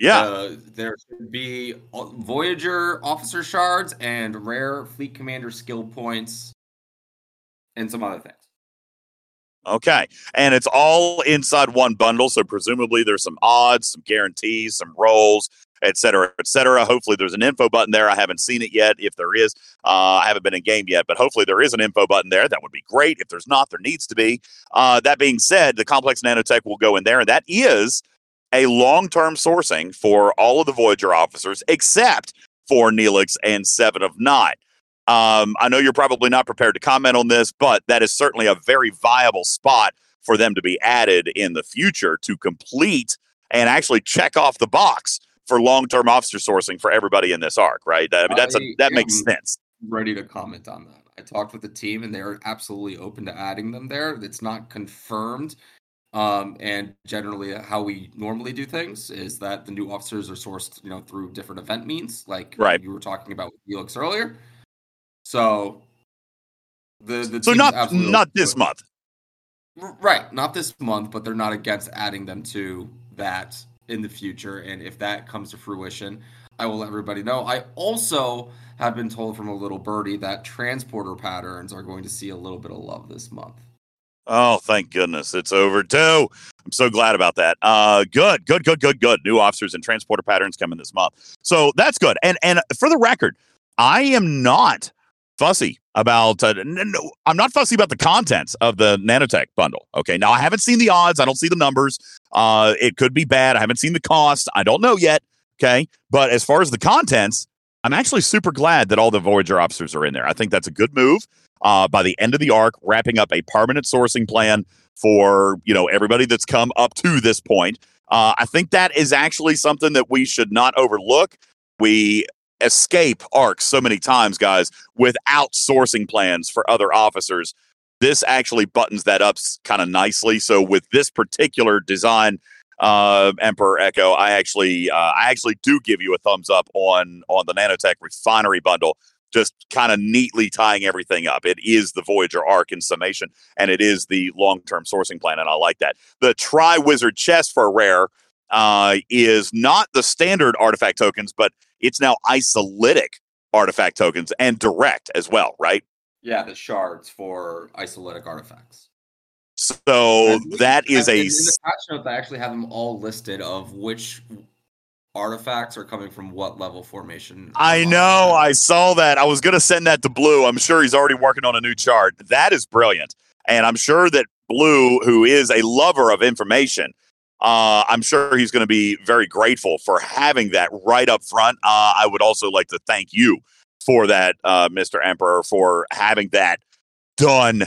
Yeah. Uh, there should be uh, Voyager officer shards and rare fleet commander skill points and some other things. Okay. And it's all inside one bundle. So presumably there's some odds, some guarantees, some rolls, et cetera, et cetera. Hopefully there's an info button there. I haven't seen it yet. If there is, uh, I haven't been in game yet, but hopefully there is an info button there. That would be great. If there's not, there needs to be. Uh, that being said, the complex nanotech will go in there. And that is a long term sourcing for all of the Voyager officers except for Neelix and Seven of Nine. Um, I know you're probably not prepared to comment on this, but that is certainly a very viable spot for them to be added in the future to complete and actually check off the box for long-term officer sourcing for everybody in this arc, right? I mean, that's a, that makes sense. Ready to comment on that. I talked with the team and they're absolutely open to adding them there. It's not confirmed. Um, and generally, how we normally do things is that the new officers are sourced, you know, through different event means, like Right. you were talking about with Felix earlier. So the the So not not this it. month. Right, not this month, but they're not against adding them to that in the future. And if that comes to fruition, I will let everybody know. I also have been told from a little birdie that transporter patterns are going to see a little bit of love this month. Oh, thank goodness it's over too. I'm so glad about that. Uh, good, good, good, good, good. New officers and transporter patterns coming this month, so that's good. And and for the record, I am not fussy about. Uh, n- n- I'm not fussy about the contents of the nanotech bundle. Okay, now I haven't seen the odds. I don't see the numbers. Uh, it could be bad. I haven't seen the cost. I don't know yet. Okay, but as far as the contents, I'm actually super glad that all the Voyager officers are in there. I think that's a good move uh, by the end of the arc, wrapping up a permanent sourcing plan for you know everybody that's come up to this point. Uh, I think that is actually something that we should not overlook. We escape arcs so many times, guys, without sourcing plans for other officers. This actually buttons that up kind of nicely. So with this particular design, uh, Emperor Eco, I actually, uh, I actually do give you a thumbs up on on the nanotech refinery bundle just kind of neatly tying everything up. It is the Voyager arc in summation, and it is the long term sourcing plan, and I like that. The Tri Wizard chest for rare uh, is not the standard artifact tokens, but it's now isolytic artifact tokens and direct as well, right? Yeah, the shards for isolytic artifacts. So And that is in the patch note. They actually have them all listed of which artifacts are coming from what level formation. I know. I saw that. I was going to send that to Blue. I'm sure he's already working on a new chart. That is brilliant. And I'm sure that Blue, who is a lover of information, uh, I'm sure he's going to be very grateful for having that right up front. Uh, I would also like to thank you for that, uh, Mr. Emperor, for having that done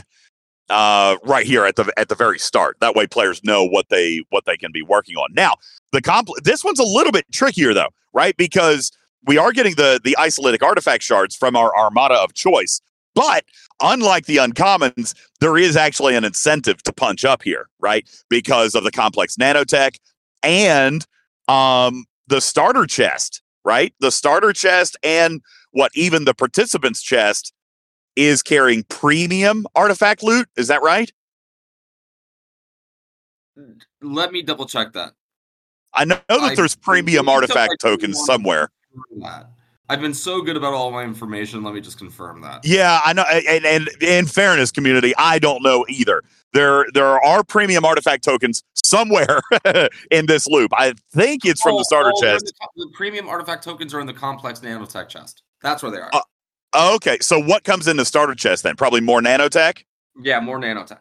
uh, right here at the at the very start. That way, players know what they what they can be working on. Now, the compl- this one's a little bit trickier though, right? Because we are getting the the isolytic artifact shards from our armada of choice. But unlike the uncommons, there is actually an incentive to punch up here, right? Because of the complex nanotech and um, the starter chest, right? The starter chest and what even the participants chest is carrying premium artifact loot. Is that right? Let me double check that. I know that I there's premium artifact tokens somewhere. I've been so good about all my information. Let me just confirm that. Yeah, I know. And, and in fairness, community, I don't know either. There, there are premium artifact tokens somewhere <laughs> in this loop. I think it's from Oh, the starter oh, chest. The, the premium artifact tokens are in the complex nanotech chest. That's where they are. Uh, Okay, so what comes in the starter chest then? Probably more nanotech. yeah, more nanotech.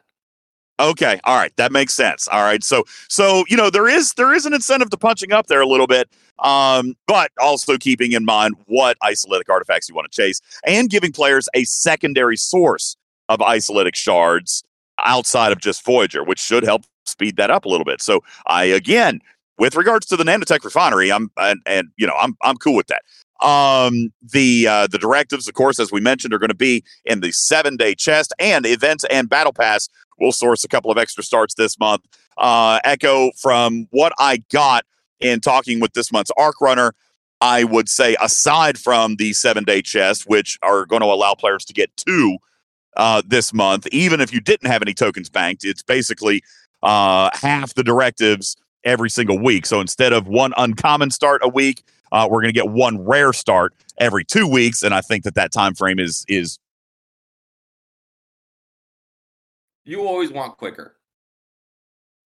Okay, all right, that makes sense. All right, so so you know there is there is an incentive to punching up there a little bit, um, but also keeping in mind what isolytic artifacts you want to chase and giving players a secondary source of isolytic shards outside of just Voyager, which should help speed that up a little bit. So I again, with regards to the nanotech refinery, I'm and, and you know I'm I'm cool with that. Um, the uh, the directives, of course, as we mentioned, are going to be in the seven day chest and events and battle pass. We'll source a couple of extra starts this month. Uh, Eco, from what I got in talking with this month's Arc Runner, I would say aside from the seven day chest, which are going to allow players to get two uh, this month, even if you didn't have any tokens banked, it's basically uh, half the directives every single week. So instead of one uncommon start a week, uh, we're going to get one rare start every two weeks, and I think that that time frame is is. You always want quicker.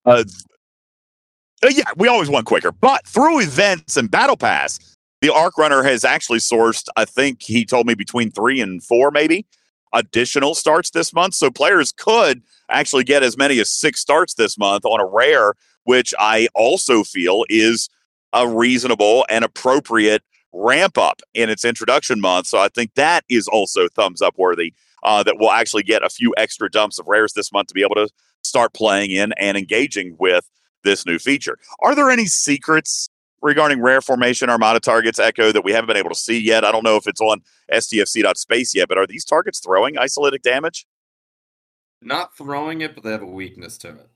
Uh, uh, yeah, we always want quicker, but through events and battle pass, the arc runner has actually sourced. I think he told me between three and four, maybe additional starts this month. So players could actually get as many as six starts this month on a rare, which I also feel is a reasonable and appropriate ramp up in its introduction month. So I think that is also thumbs up worthy. Uh, that we'll actually get a few extra dumps of rares this month to be able to start playing in and engaging with this new feature. Are there any secrets regarding rare formation armada targets eco that we haven't been able to see yet i don't know if it's on stfc.space yet but are these targets throwing isolytic damage not throwing it but they have a weakness to it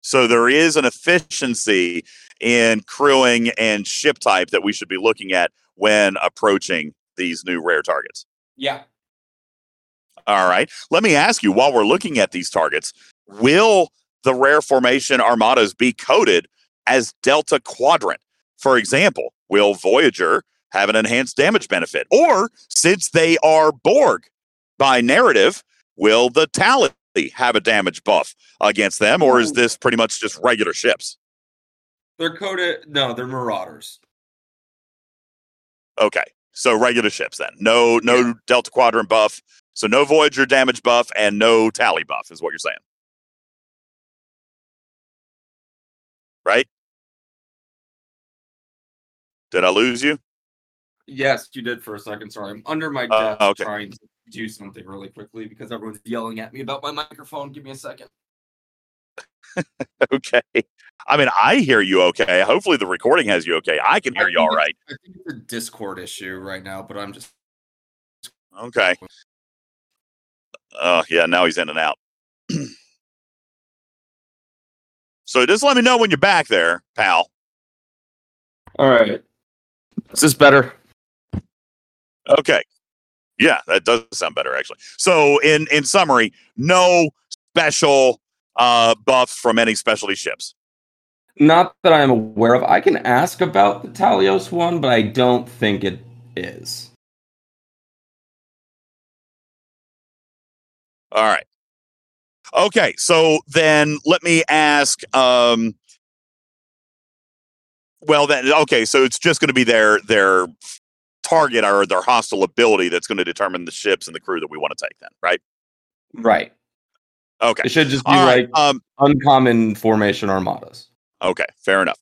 so there is an efficiency in crewing and ship type that we should be looking at when approaching these new rare targets yeah all right let me ask you while we're looking at these targets will the rare formation armadas be coded as Delta Quadrant. For example, will Voyager have an enhanced damage benefit? Or since they are Borg by narrative, will the Tally have a damage buff against them? Or is this pretty much just regular ships? They're coded, no, they're Marauders. Okay. So regular ships then. No, no yeah. Delta Quadrant buff. So no Voyager damage buff and no Tally buff is what you're saying. Right? Did I lose you? Yes, you did for a second. Sorry, I'm under my Uh, desk okay. trying to do something really quickly because everyone's yelling at me about my microphone. Give me a second. <laughs> Okay. I mean, I hear you okay. Hopefully the recording has you okay. I can hear you all think right. it's- I think it's a Discord issue right now, but I'm just Okay. Oh, yeah, now he's in and out. <clears throat> so just let me know when you're back there, pal. all right. Is this better? Okay. Yeah, that does sound better actually. So in in summary, no special uh buffs from any specialty ships. Not that I'm aware of. I can ask about the Talios one, but I don't think it is. All right. Okay, so then let me ask um well then okay, so it's just going to be their their target or their hostile ability that's going to determine the ships and the crew that we want to take then, right? Right. Okay. It should just be All right. like Um uncommon formation armadas. Okay, fair enough.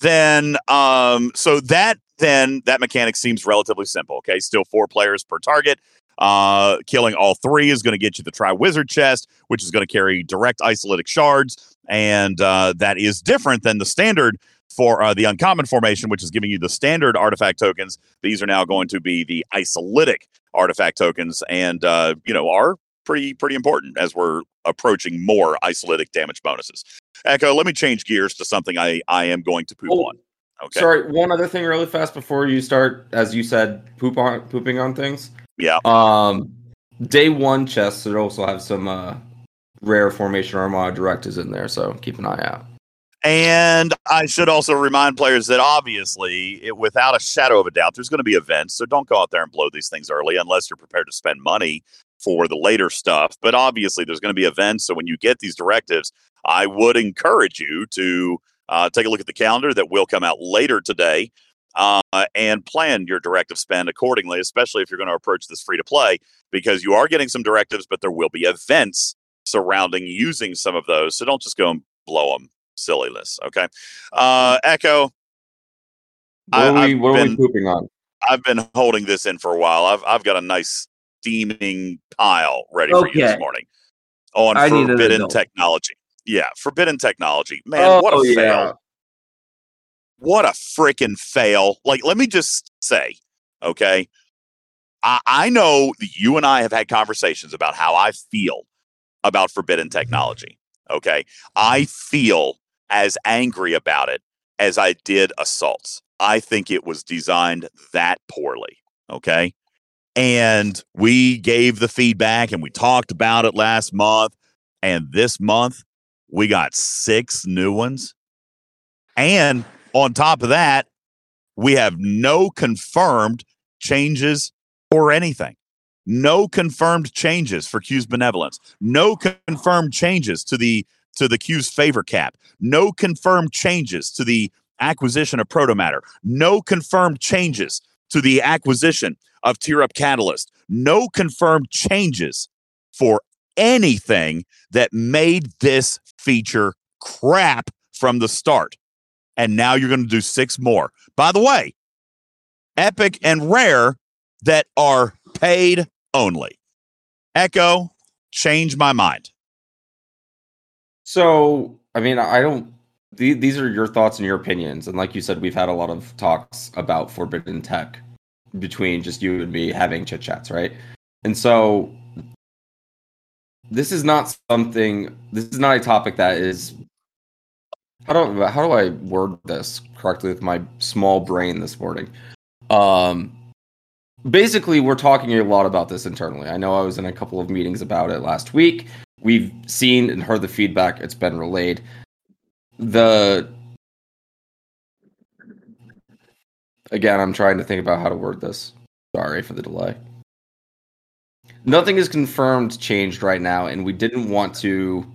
Then, um, so that then that mechanic seems relatively simple. Okay, still four players per target. Uh, killing all three is going to get you the Tri Wizard chest, which is going to carry direct isolytic shards, and uh, that is different than the standard for uh, the uncommon formation, which is giving you the standard artifact tokens. These are now going to be the isolytic artifact tokens, and uh, you know are pretty pretty important as we're approaching more isolytic damage bonuses. Eco, let me change gears to something I, I am going to poop Oh, on. Okay. Sorry, one other thing really fast before you start, as you said, poop on pooping on things. Yeah. Um, day one chests should also have some uh, rare formation armada directives in there, so keep an eye out. And I should also remind players that obviously, it, without a shadow of a doubt, there's going to be events. So don't go out there and blow these things early unless you're prepared to spend money for the later stuff. But obviously, there's going to be events. So when you get these directives, I would encourage you to uh, take a look at the calendar that will come out later today uh, and plan your directive spend accordingly, especially if you're going to approach this free to play, because you are getting some directives, but there will be events surrounding using some of those. So don't just go and blow them silliness. Okay. Uh, Eco, What, I- are, we, I've what are we been- pooping on? I've been holding this in for a while. I've I've got a nice steaming pile ready for you this morning on I forbidden technology. Yeah, forbidden technology. Man, what a fail. what a freaking fail. Like, let me just say, okay, I, I know that you and I have had conversations about how I feel about forbidden technology. Okay. I feel as angry about it as I did assaults. I think it was designed that poorly. Okay. And we gave the feedback and we talked about it last month. And this month, we got six new ones. And on top of that, we have no confirmed changes or anything. No confirmed changes for Q's benevolence. No confirmed changes to the to the Q's favor cap. No confirmed changes to the acquisition of protomatter. No confirmed changes to the acquisition of Tier Up Catalyst. No confirmed changes for anything that made this feature crap from the start. And now you're going to do six more. By the way, epic and rare that are paid only. Eco, change my mind. So, I mean, I don't. The, these are your thoughts and your opinions, and like you said, we've had a lot of talks about forbidden tech between just you and me having chit chats, right? And so, this is not something. This is not a topic that is. How do how do I word this correctly with my small brain this morning? Um, basically, we're talking a lot about this internally. I know I was in a couple of meetings about it last week. We've seen and heard the feedback. It's been relayed. The again, I'm trying to think about how to word this. Sorry for the delay. Nothing is confirmed changed right now, and we didn't want to.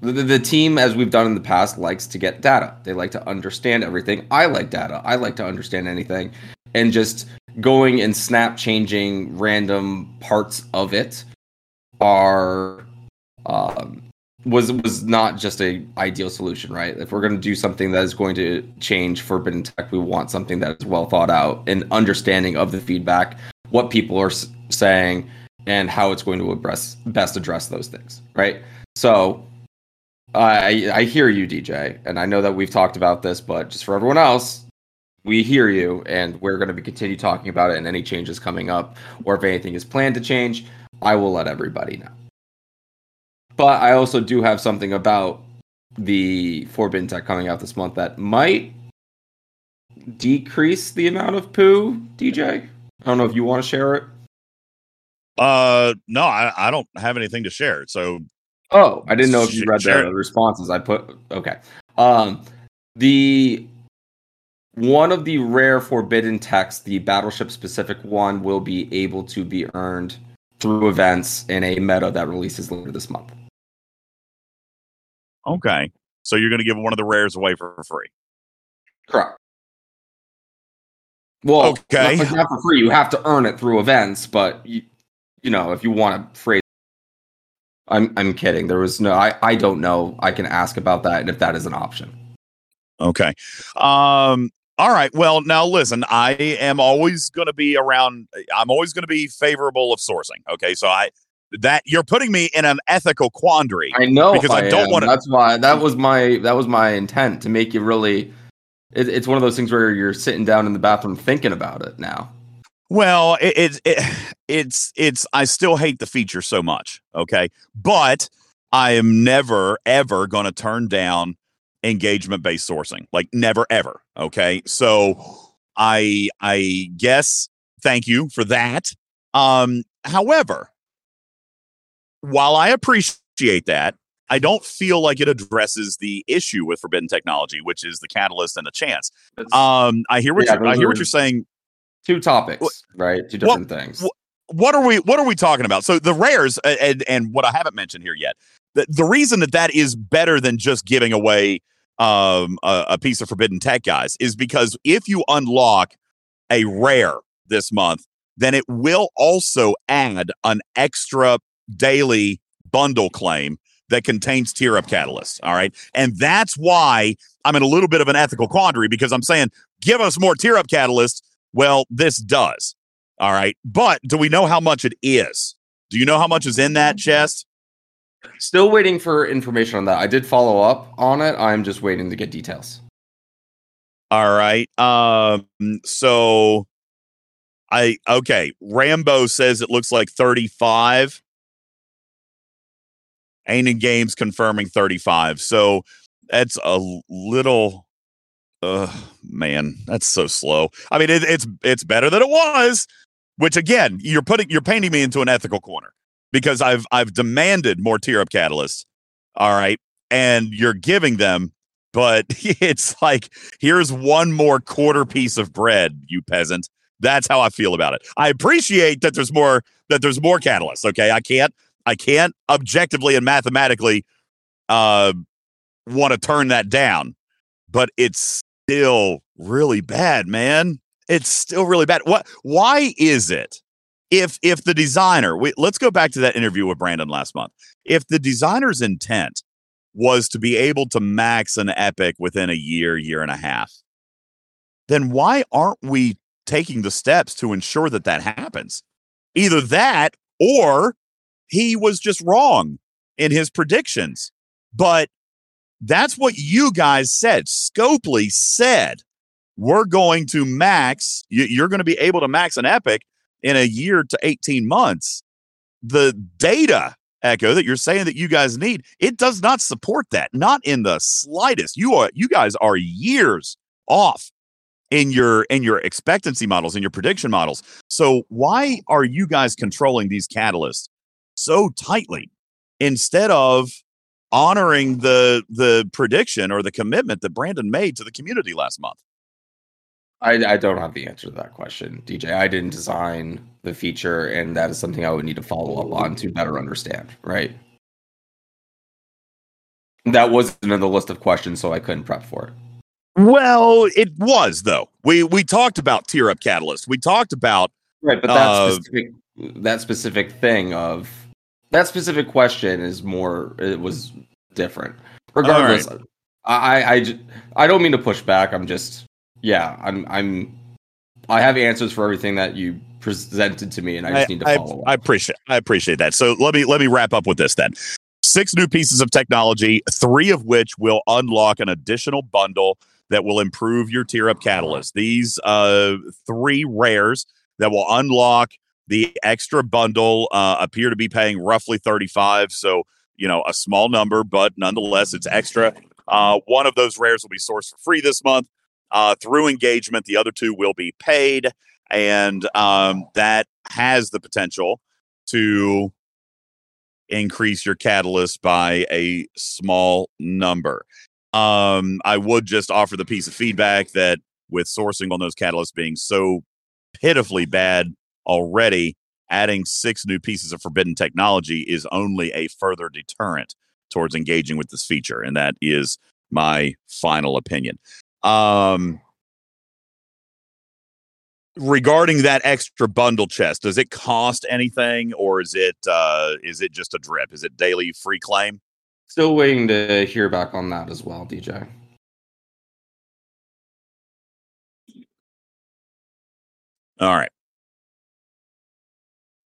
The, the team, as we've done in the past, likes to get data. They like to understand everything. I like data. I like to understand anything. And just going and snap changing random parts of it are um, was was not just a ideal solution, right? If we're going to do something that is going to change Forbidden Tech, we want something that is well thought out and understanding of the feedback, what people are saying, and how it's going to address best address those things, right? So. I I hear you, DJ, and I know that we've talked about this, but just for everyone else, we hear you, and we're going to be continue talking about it. And any changes coming up, or if anything is planned to change, I will let everybody know. But I also do have something about the Forbidden Tech coming out this month that might decrease the amount of poo, DJ. I don't know if you want to share it. Uh, no, I, I don't have anything to share. So, Oh, I didn't know if you read share the responses. I put okay. Um, the one of the rare forbidden texts, the battleship specific one, will be able to be earned through events in a meta that releases later this month. Okay. So you're going to give one of the rares away for, free. Correct. Well, Okay. not, not for free. You have to earn it through events, but you, you know, if you want to phrase, I'm I'm kidding. There was no. I I don't know. I can ask about that and if that is an option. Okay. Um, all right. Well, now listen, I am always going to be around. I'm always going to be favorable of sourcing. Okay. So I, that you're putting me in an ethical quandary. I know Because I if don't wanna- That's why that was my that was my intent to make you really. It, it's one of those things where you're sitting down in the bathroom thinking about it now. Well, it, it, it it's it's I still hate the feature so much. Okay, but I am never ever going to turn down engagement based sourcing. Like never ever. Okay, so I I guess thank you for that. Um, however, while I appreciate that, I don't feel like it addresses the issue with forbidden technology, which is the catalyst and the chance. Um, I hear what Yeah, you're, I hear what you're saying. two topics, what- right? Two what- different things. what- what are we what are we talking about so the rares uh, and and what i haven't mentioned here yet the, the reason that that is better than just giving away um a, a piece of forbidden tech guys is because if you unlock a rare this month then it will also add an extra daily bundle claim that contains tier up catalyst all right and that's why i'm in a little bit of an ethical quandary because i'm saying give us more tier up catalyst well this does all right. But do we know how much it is? Do you know how much is in that chest? Still waiting for information on that. I did follow up on it. I'm just waiting to get details. All right. Um. So, I okay. Rambo says it looks like thirty-five. Aiden Games confirming thirty-five. So that's a little. Uh, man, that's so slow. I mean, it, it's it's better than it was. Which again, you're putting you're painting me into an ethical corner because I've I've demanded more tier up catalysts. All right, and you're giving them, but <laughs> it's like here's one more quarter piece of bread, you peasant. That's how I feel about it. I appreciate that there's more that there's more catalysts. Okay, I can't I can't objectively and mathematically uh want to turn that down, but it's still really bad, man. It's still really bad. What? Why is it? If if the designer, we, let's go back to that interview with Brandon last month. If the designer's intent was to be able to max an epic within a year, year and a half, then why aren't we taking the steps to ensure that that happens? Either that or he was just wrong in his predictions. But that's what you guys said. Scopely said, we're going to max, you're going to be able to max an epic in a year to 18 months. The data, Eco, that you're saying that you guys need, it does not support that. Not in the slightest. You are you guys are years off in your in your expectancy models in your prediction models. So why are you guys controlling these catalysts so tightly instead of honoring the the prediction or the commitment that Brandon made to the community last month? I, I don't have the answer to that question, DJ. I didn't design the feature, and that is something I would need to follow up on to better understand. Right. That wasn't in the list of questions, so I couldn't prep for it. Well, it was though. We we talked about tier up catalyst. We talked about right, but that uh, specific that specific thing of that specific question is more. It was different. Regardless, right. I, I I don't mean to push back. I'm just yeah. I'm I'm I have answers for everything that you presented to me, and I just I, need to follow. I, I appreciate I appreciate that. So let me let me wrap up with this then. Six new pieces of technology, three of which will unlock an additional bundle that will improve your tier up catalyst. These uh, three rares that will unlock the extra bundle uh, appear to be paying roughly 35. So, you know, a small number, but nonetheless, it's extra. Uh, one of those rares will be sourced for free this month uh, through engagement. The other two will be paid. And um, that has the potential to increase your catalyst by a small number. Um, I would just offer the piece of feedback that with sourcing on those catalysts being so pitifully bad already, adding six new pieces of forbidden technology is only a further deterrent towards engaging with this feature. And that is my final opinion. Um, regarding that extra bundle chest, does it cost anything or is it uh, is it just a drip? Is it daily free claim? Still waiting to hear back on that as well, DJ. All right.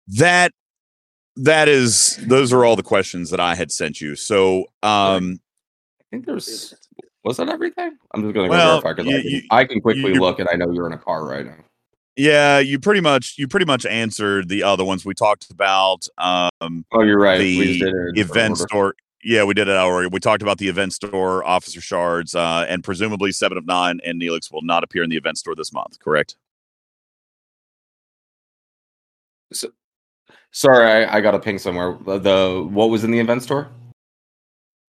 That that is those are all the questions that I had sent you. So um I think there's was that everything? I'm just gonna go well, verify because I, I, can quickly you, look and I know you're in a car right now. Yeah, you pretty much you pretty much answered the other ones we talked about. Um Oh, you're right. The event store. Yeah, we did it already. We talked about the event store, officer shards, uh, and presumably seven of nine and Neelix will not appear in the event store this month, correct? So, sorry, I, I got a ping somewhere. The what was in the event store?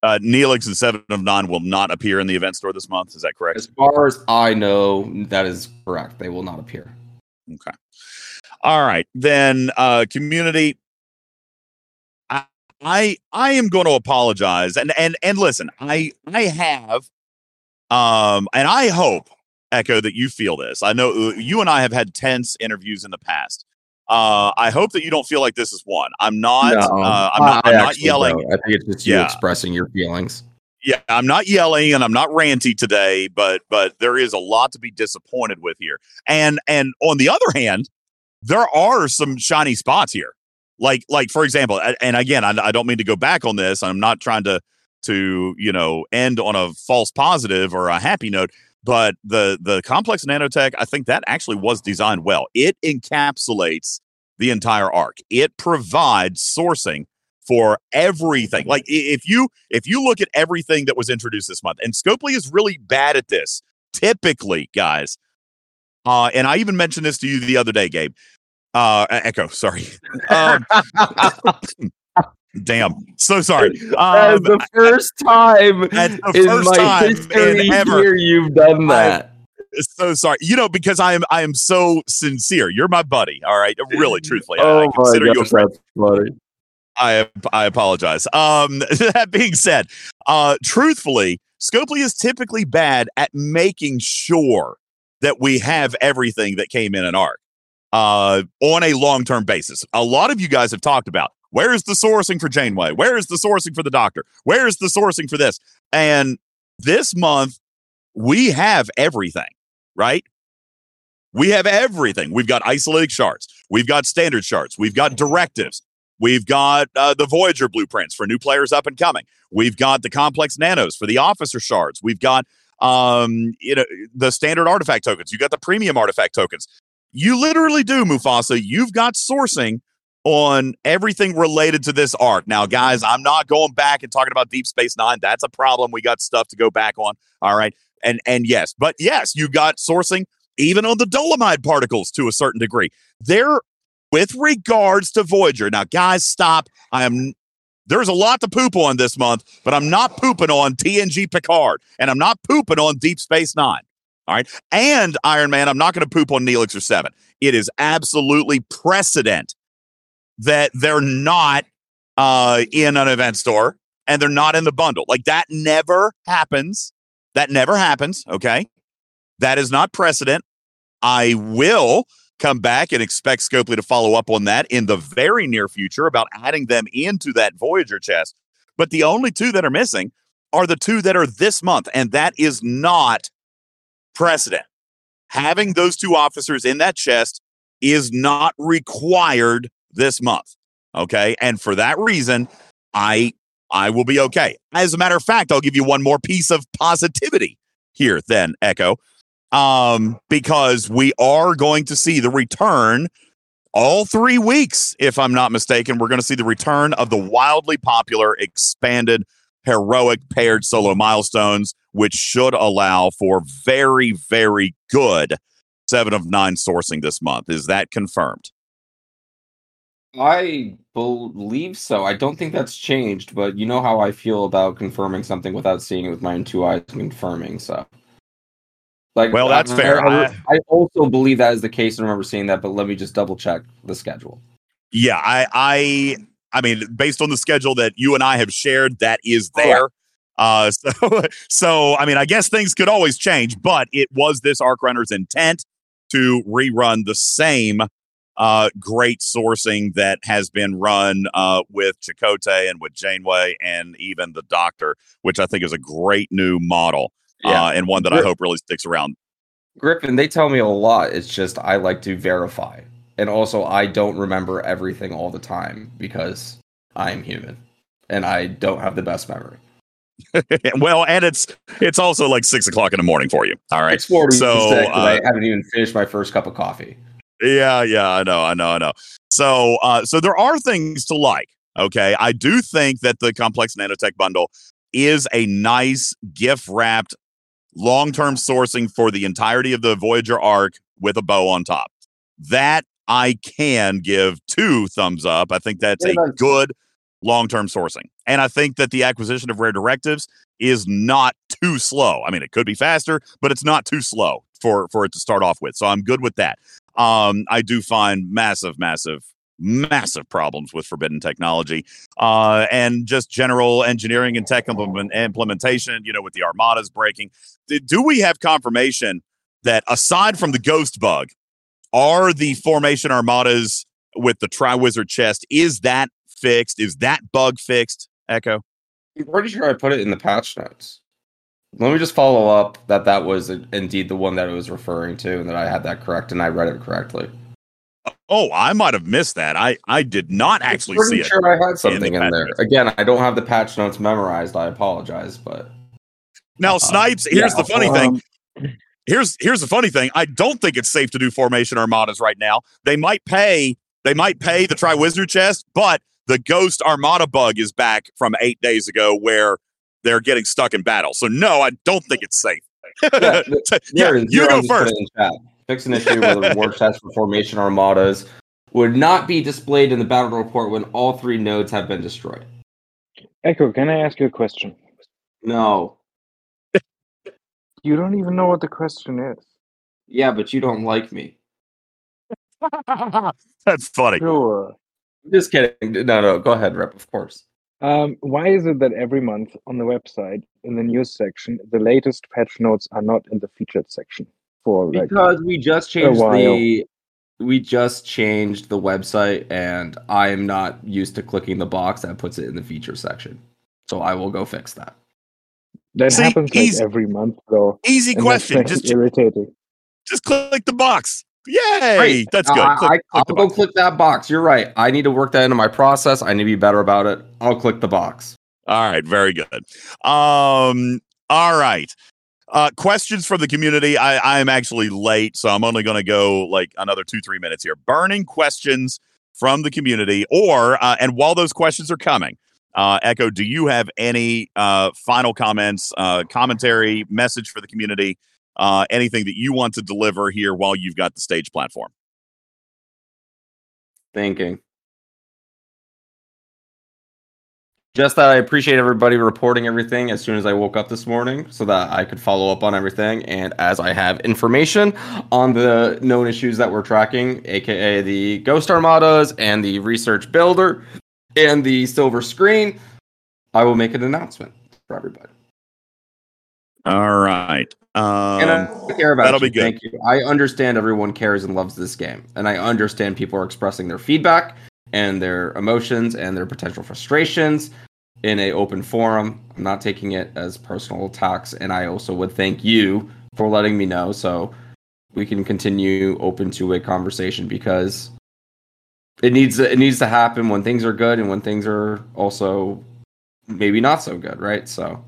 Uh, Neelix and Seven of Nine will not appear in the event store this month. Is that correct? As far as I know, that is correct. They will not appear. Okay. All right. Then, uh, community, I I I am going to apologize and and and listen, I I have um and I hope Eco that you feel this. I know uh, you and I have had tense interviews in the past. Uh, I hope that you don't feel like this is one. I'm not. No, uh, I'm not. I'm not yelling. Don't. I think it's just you yeah. expressing your feelings. Yeah, I'm not yelling and I'm not ranty today, but but there is a lot to be disappointed with here. And and on the other hand, there are some shiny spots here like like for example and again I, I, don't mean to go back on this i'm not trying to to you know end on a false positive or a happy note but the the complex nanotech, I think that actually was designed well. It encapsulates the entire arc. It provides sourcing for everything. Like if you if you look at everything that was introduced this month, and Scopely is really bad at this. Typically, guys, uh, and I even mentioned this to you the other day, Gabe. Uh, Eco, sorry. <laughs> Um, <laughs> damn, so sorry. Um, the first time the in first my time history ever. you've done that. so sorry. You know, because I am I am so sincere. You're my buddy. All right, really, truthfully, I, I oh consider you a funny. I I apologize. Um, <laughs> that being said, uh, truthfully, Scopely is typically bad at making sure that we have everything that came in an arc uh, on a long term basis. A lot of you guys have talked about where is the sourcing for Janeway? Where is the sourcing for the Doctor? Where is the sourcing for this? And this month, we have everything, right? We have everything. We've got isolated shards. We've got standard shards. We've got directives. We've got uh, the Voyager blueprints for new players up and coming. We've got the complex nanos for the officer shards. We've got um, you know the standard artifact tokens. You got the premium artifact tokens. You literally do, Mufasa. You've got sourcing on everything related to this arc. Now, guys, I'm not going back and talking about Deep Space Nine. That's a problem. We got stuff to go back on. All right, and and yes, but yes, you got sourcing even on the Dolomite particles to a certain degree. There with regards to Voyager. Now, guys, stop. I am there's a lot to poop on this month, but I'm not pooping on TNG Picard, and I'm not pooping on Deep Space Nine. All right. And Iron Man, I'm not going to poop on Neelix or Seven. It is absolutely precedent that they're not uh, in an event store and they're not in the bundle. Like that never happens. That never happens. Okay. That is not precedent. I will come back and expect Scopely to follow up on that in the very near future about adding them into that Voyager chest. But the only two that are missing are the two that are this month, and that is not precedent. Having those two officers in that chest is not required this month. Okay. And for that reason, I I will be okay. As a matter of fact, I'll give you one more piece of positivity here, then, Eco um, because we are going to see the return all three weeks, if I'm not mistaken. We're going to see the return of the wildly popular expanded heroic paired solo milestones, which should allow for very, very good seven of nine sourcing this month. Is that confirmed? I believe so. I don't think that's changed, but you know how I feel about confirming something without seeing it with my own two eyes confirming. So, like, Well, that's I- fair. I, I- also believe that is the case. I remember seeing that, but let me just double check the schedule. Yeah, I, I, I mean, based on the schedule that you and I have shared, that is there. Uh, <laughs> so, so I mean, I guess things could always change, but it was this arc runner's intent to rerun the same uh, great sourcing that has been run uh, with Chakotay and with Janeway and even the Doctor, which I think is a great new model Yeah. uh, and one that I hope really sticks around. Griffin, they tell me a lot. It's just I like to verify, and also I don't remember everything all the time because I'm human and I don't have the best memory. <laughs> well, and it's it's also like six o'clock in the morning for you. All right. It's forty So, and I uh, haven't even finished my first cup of coffee. Yeah, yeah, I know, I know, I know. So, uh, so there are things to like. Okay, I do think that the complex nanotech bundle is a nice gift wrapped, long term sourcing for the entirety of the Voyager arc with a bow on top. That I can give two thumbs up. I think that's a good long term sourcing, and I think that the acquisition of rare directives is not too slow. I mean, it could be faster, but it's not too slow for for it to start off with. So I'm good with that um, I do find massive, massive, massive problems with forbidden technology uh, and just general engineering and tech implement- implementation. You know, with the armadas breaking, do we have confirmation that aside from the ghost bug, are the formation armadas with the Triwizard chest is that fixed? Is that bug fixed? Eco. I'm pretty sure I put it in the patch notes. Let me just follow up that that was indeed the one that it was referring to, and that I had that correct and I read it correctly. Oh, I might have missed that. I I did not actually I'm see pretty it. sure I had something patch in there. notes. Again, I don't have the patch notes memorized. I apologize, but Now, Uh, Snipes. Here's yeah, the funny so, thing. um, here's here's the funny thing. I don't think it's safe to do formation armadas right now. They might pay they might pay the Triwizard chest, but the Ghost Armada bug is back from eight days ago where they're getting stuck in battle. So no, I don't think it's safe. Yeah, <laughs> yeah, There is you go just put it first. in chat. Fix an issue where the reward test for formation armadas would not be displayed in the battle report when all three nodes have been destroyed. Eco, can I ask you a question? No. <laughs> You don't even know what the question is. Yeah, but you don't like me. <laughs> That's funny. Sure. Just kidding. No, no. Go ahead, Rep. Of course. Um, why is it that every month on the website, in the news section, the latest patch notes are not in the featured section for like Because we just changed the we just changed the website and I am not used to clicking the box that puts it in the feature section. So I will go fix that. that See, happens like easy- every month though. Easy question. Just irritating. just click the box. Yay! Great. That's good. I, Click- I, click I'll go box. click that box. You're right. I need to work that into my process. I need to be better about it. I'll click the box. All right, very good. Um, all right. Uh, questions from the community. I, I am actually late, so I'm only going to go like another two, three minutes here. Burning questions from the community, or uh, and while those questions are coming, uh, Eco, do you have any uh, final comments, uh, commentary, message for the community, uh, anything that you want to deliver here while you've got the stage platform? Thinking. Just that I appreciate everybody reporting everything as soon as I woke up this morning so that I could follow up on everything. And as I have information on the known issues that we're tracking, aka the Ghost Armadas and the Research Builder and the Silver Screen, I will make an announcement for everybody. All right. Um, And I care about that'll you. be good. Thank you. I understand everyone cares and loves this game, and I understand people are expressing their feedback and their emotions and their potential frustrations in a open forum. I'm not taking it as personal attacks, and I also would thank you for letting me know so we can continue open to a conversation because it needs it needs to happen when things are good and when things are also maybe not so good, right? So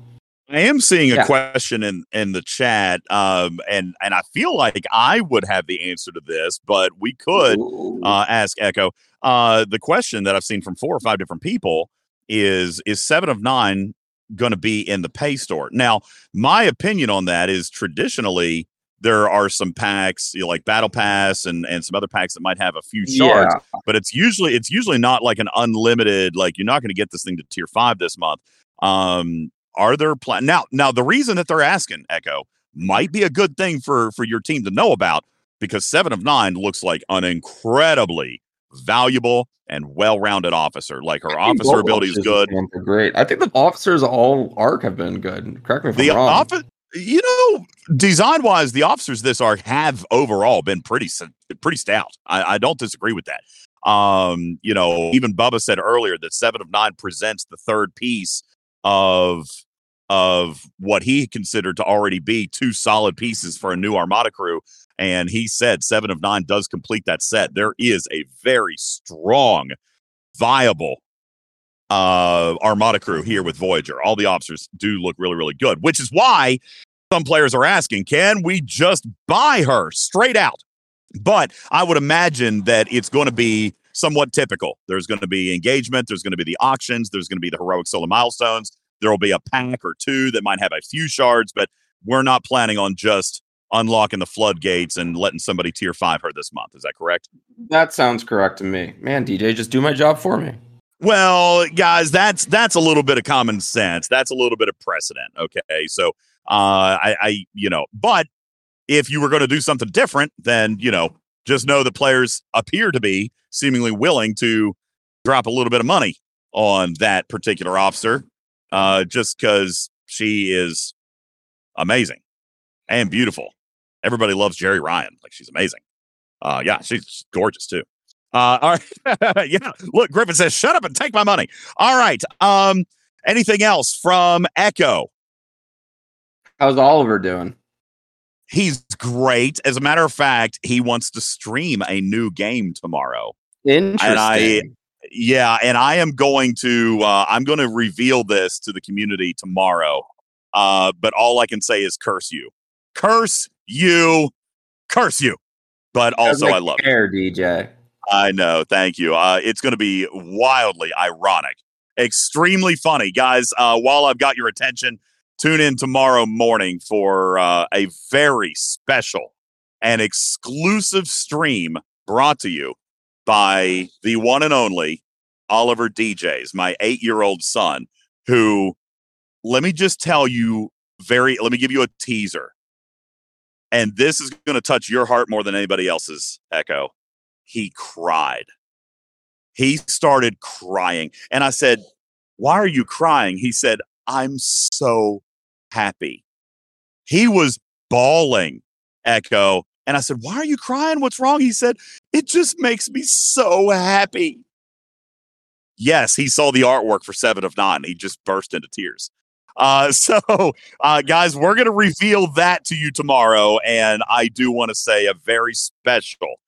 I am seeing a Yeah. question in in the chat, um, and and I feel like I would have the answer to this, but we could uh, ask Eco. Uh, the question that I've seen from four or five different people is: Is seven of nine going to be in the pay store? Now, my opinion on that is traditionally there are some packs you know, like Battle Pass and and some other packs that might have a few shards, yeah. but it's usually it's usually not like an unlimited like you're not going to get this thing to tier five this month um are there plan now now the reason that they're asking eco might be a good thing for for your team to know about because seven of nine looks like an incredibly valuable and well-rounded officer like her officer ability is good this month are great. I think the officers all arc have been good. Correct me if the I'm wrong. office you know design wise the officers this arc have overall been pretty pretty stout I, I don't disagree with that um you know even bubba said earlier that seven of nine presents the third piece of of what he considered to already be two solid pieces for a new armada crew and he said seven of nine does complete that set. There is a very strong viable uh armada crew here with voyager. All the officers do look really really good which is why some players are asking can we just buy her straight out? But i would imagine that it's going to be somewhat typical there's going to be engagement there's going to be the auctions there's going to be the heroic solar milestones there will be a pack or two that might have a few shards but we're not planning on just unlocking the floodgates and letting somebody tier five her this month is that correct That sounds correct to me. Man, DJ, just do my job for me. Well, guys, that's that's a little bit of common sense. That's a little bit of precedent. Okay, so uh, I, I, you know, but if you were going to do something different, then you know, just know that players appear to be seemingly willing to drop a little bit of money on that particular officer, uh, just because she is amazing and beautiful. Everybody loves Jeri Ryan; like she's amazing. Uh, yeah, she's gorgeous too. Uh, all right. <laughs> yeah. Look, Griffin says, shut up and take my money. All right. Um, anything else from Eco? How's Oliver doing? He's great. As a matter of fact, he wants to stream a new game tomorrow. Interesting. Yeah, and I am going to uh, I'm going to reveal this to the community tomorrow. Uh, but all I can say is curse you Curse you, curse you. But also, I love care, DJ. I know. Thank you. Uh, it's going to be wildly ironic, extremely funny, guys. Uh, while I've got your attention, tune in tomorrow morning for uh, a very special and exclusive stream brought to you by the one and only Oliver DJz, my eight-year-old son. Who, let me just tell you, very. Let me give you a teaser, and this is going to touch your heart more than anybody else's. Eco he cried. He started crying. And I said, Why are you crying? He said, I'm so happy. He was bawling, Eco. And I said, Why are you crying? What's wrong? He said, It just makes me so happy. Yes, he saw the artwork for Seven of Nine. He just burst into tears. Uh, <laughs> so, uh, guys, we're going to reveal that to you tomorrow. And I do want to say a very special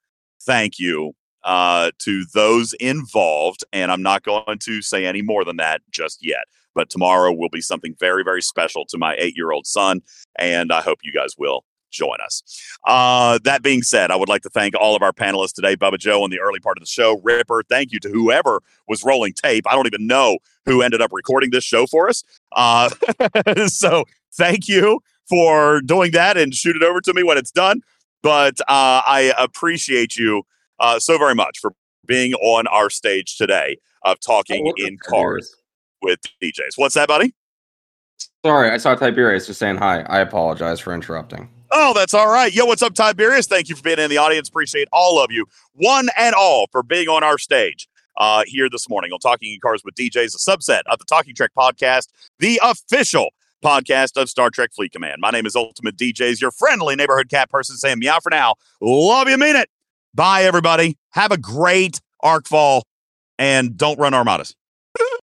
thank you uh, to those involved. And I'm not going to say any more than that just yet. But tomorrow will be something very, very special to my eight year old son. And I hope you guys will join us. Uh, that being said, I would like to thank all of our panelists today Bubba Joe in the early part of the show, Ripper. Thank you to whoever was rolling tape. I don't even know who ended up recording this show for us. Uh, <laughs> so thank you for doing that and shoot it over to me when it's done. But uh, I appreciate you uh, so very much for being on our stage today of talking in Carz with DJz. What's that, buddy? Sorry, I saw Tiberius just saying hi. I apologize for interrupting. Oh, that's all right. Yo, what's up, Tiberius? Thank you for being in the audience. Appreciate all of you, one and all, for being on our stage uh, here this morning on Talking in Carz with DJz, a subset of the Talking Trek podcast, the official podcast of Star Trek Fleet Command. My name is Ultimate DJz, your friendly neighborhood cat person saying meow for now. Love you, mean it. Bye, everybody. Have a great Arcfall and don't run armadas.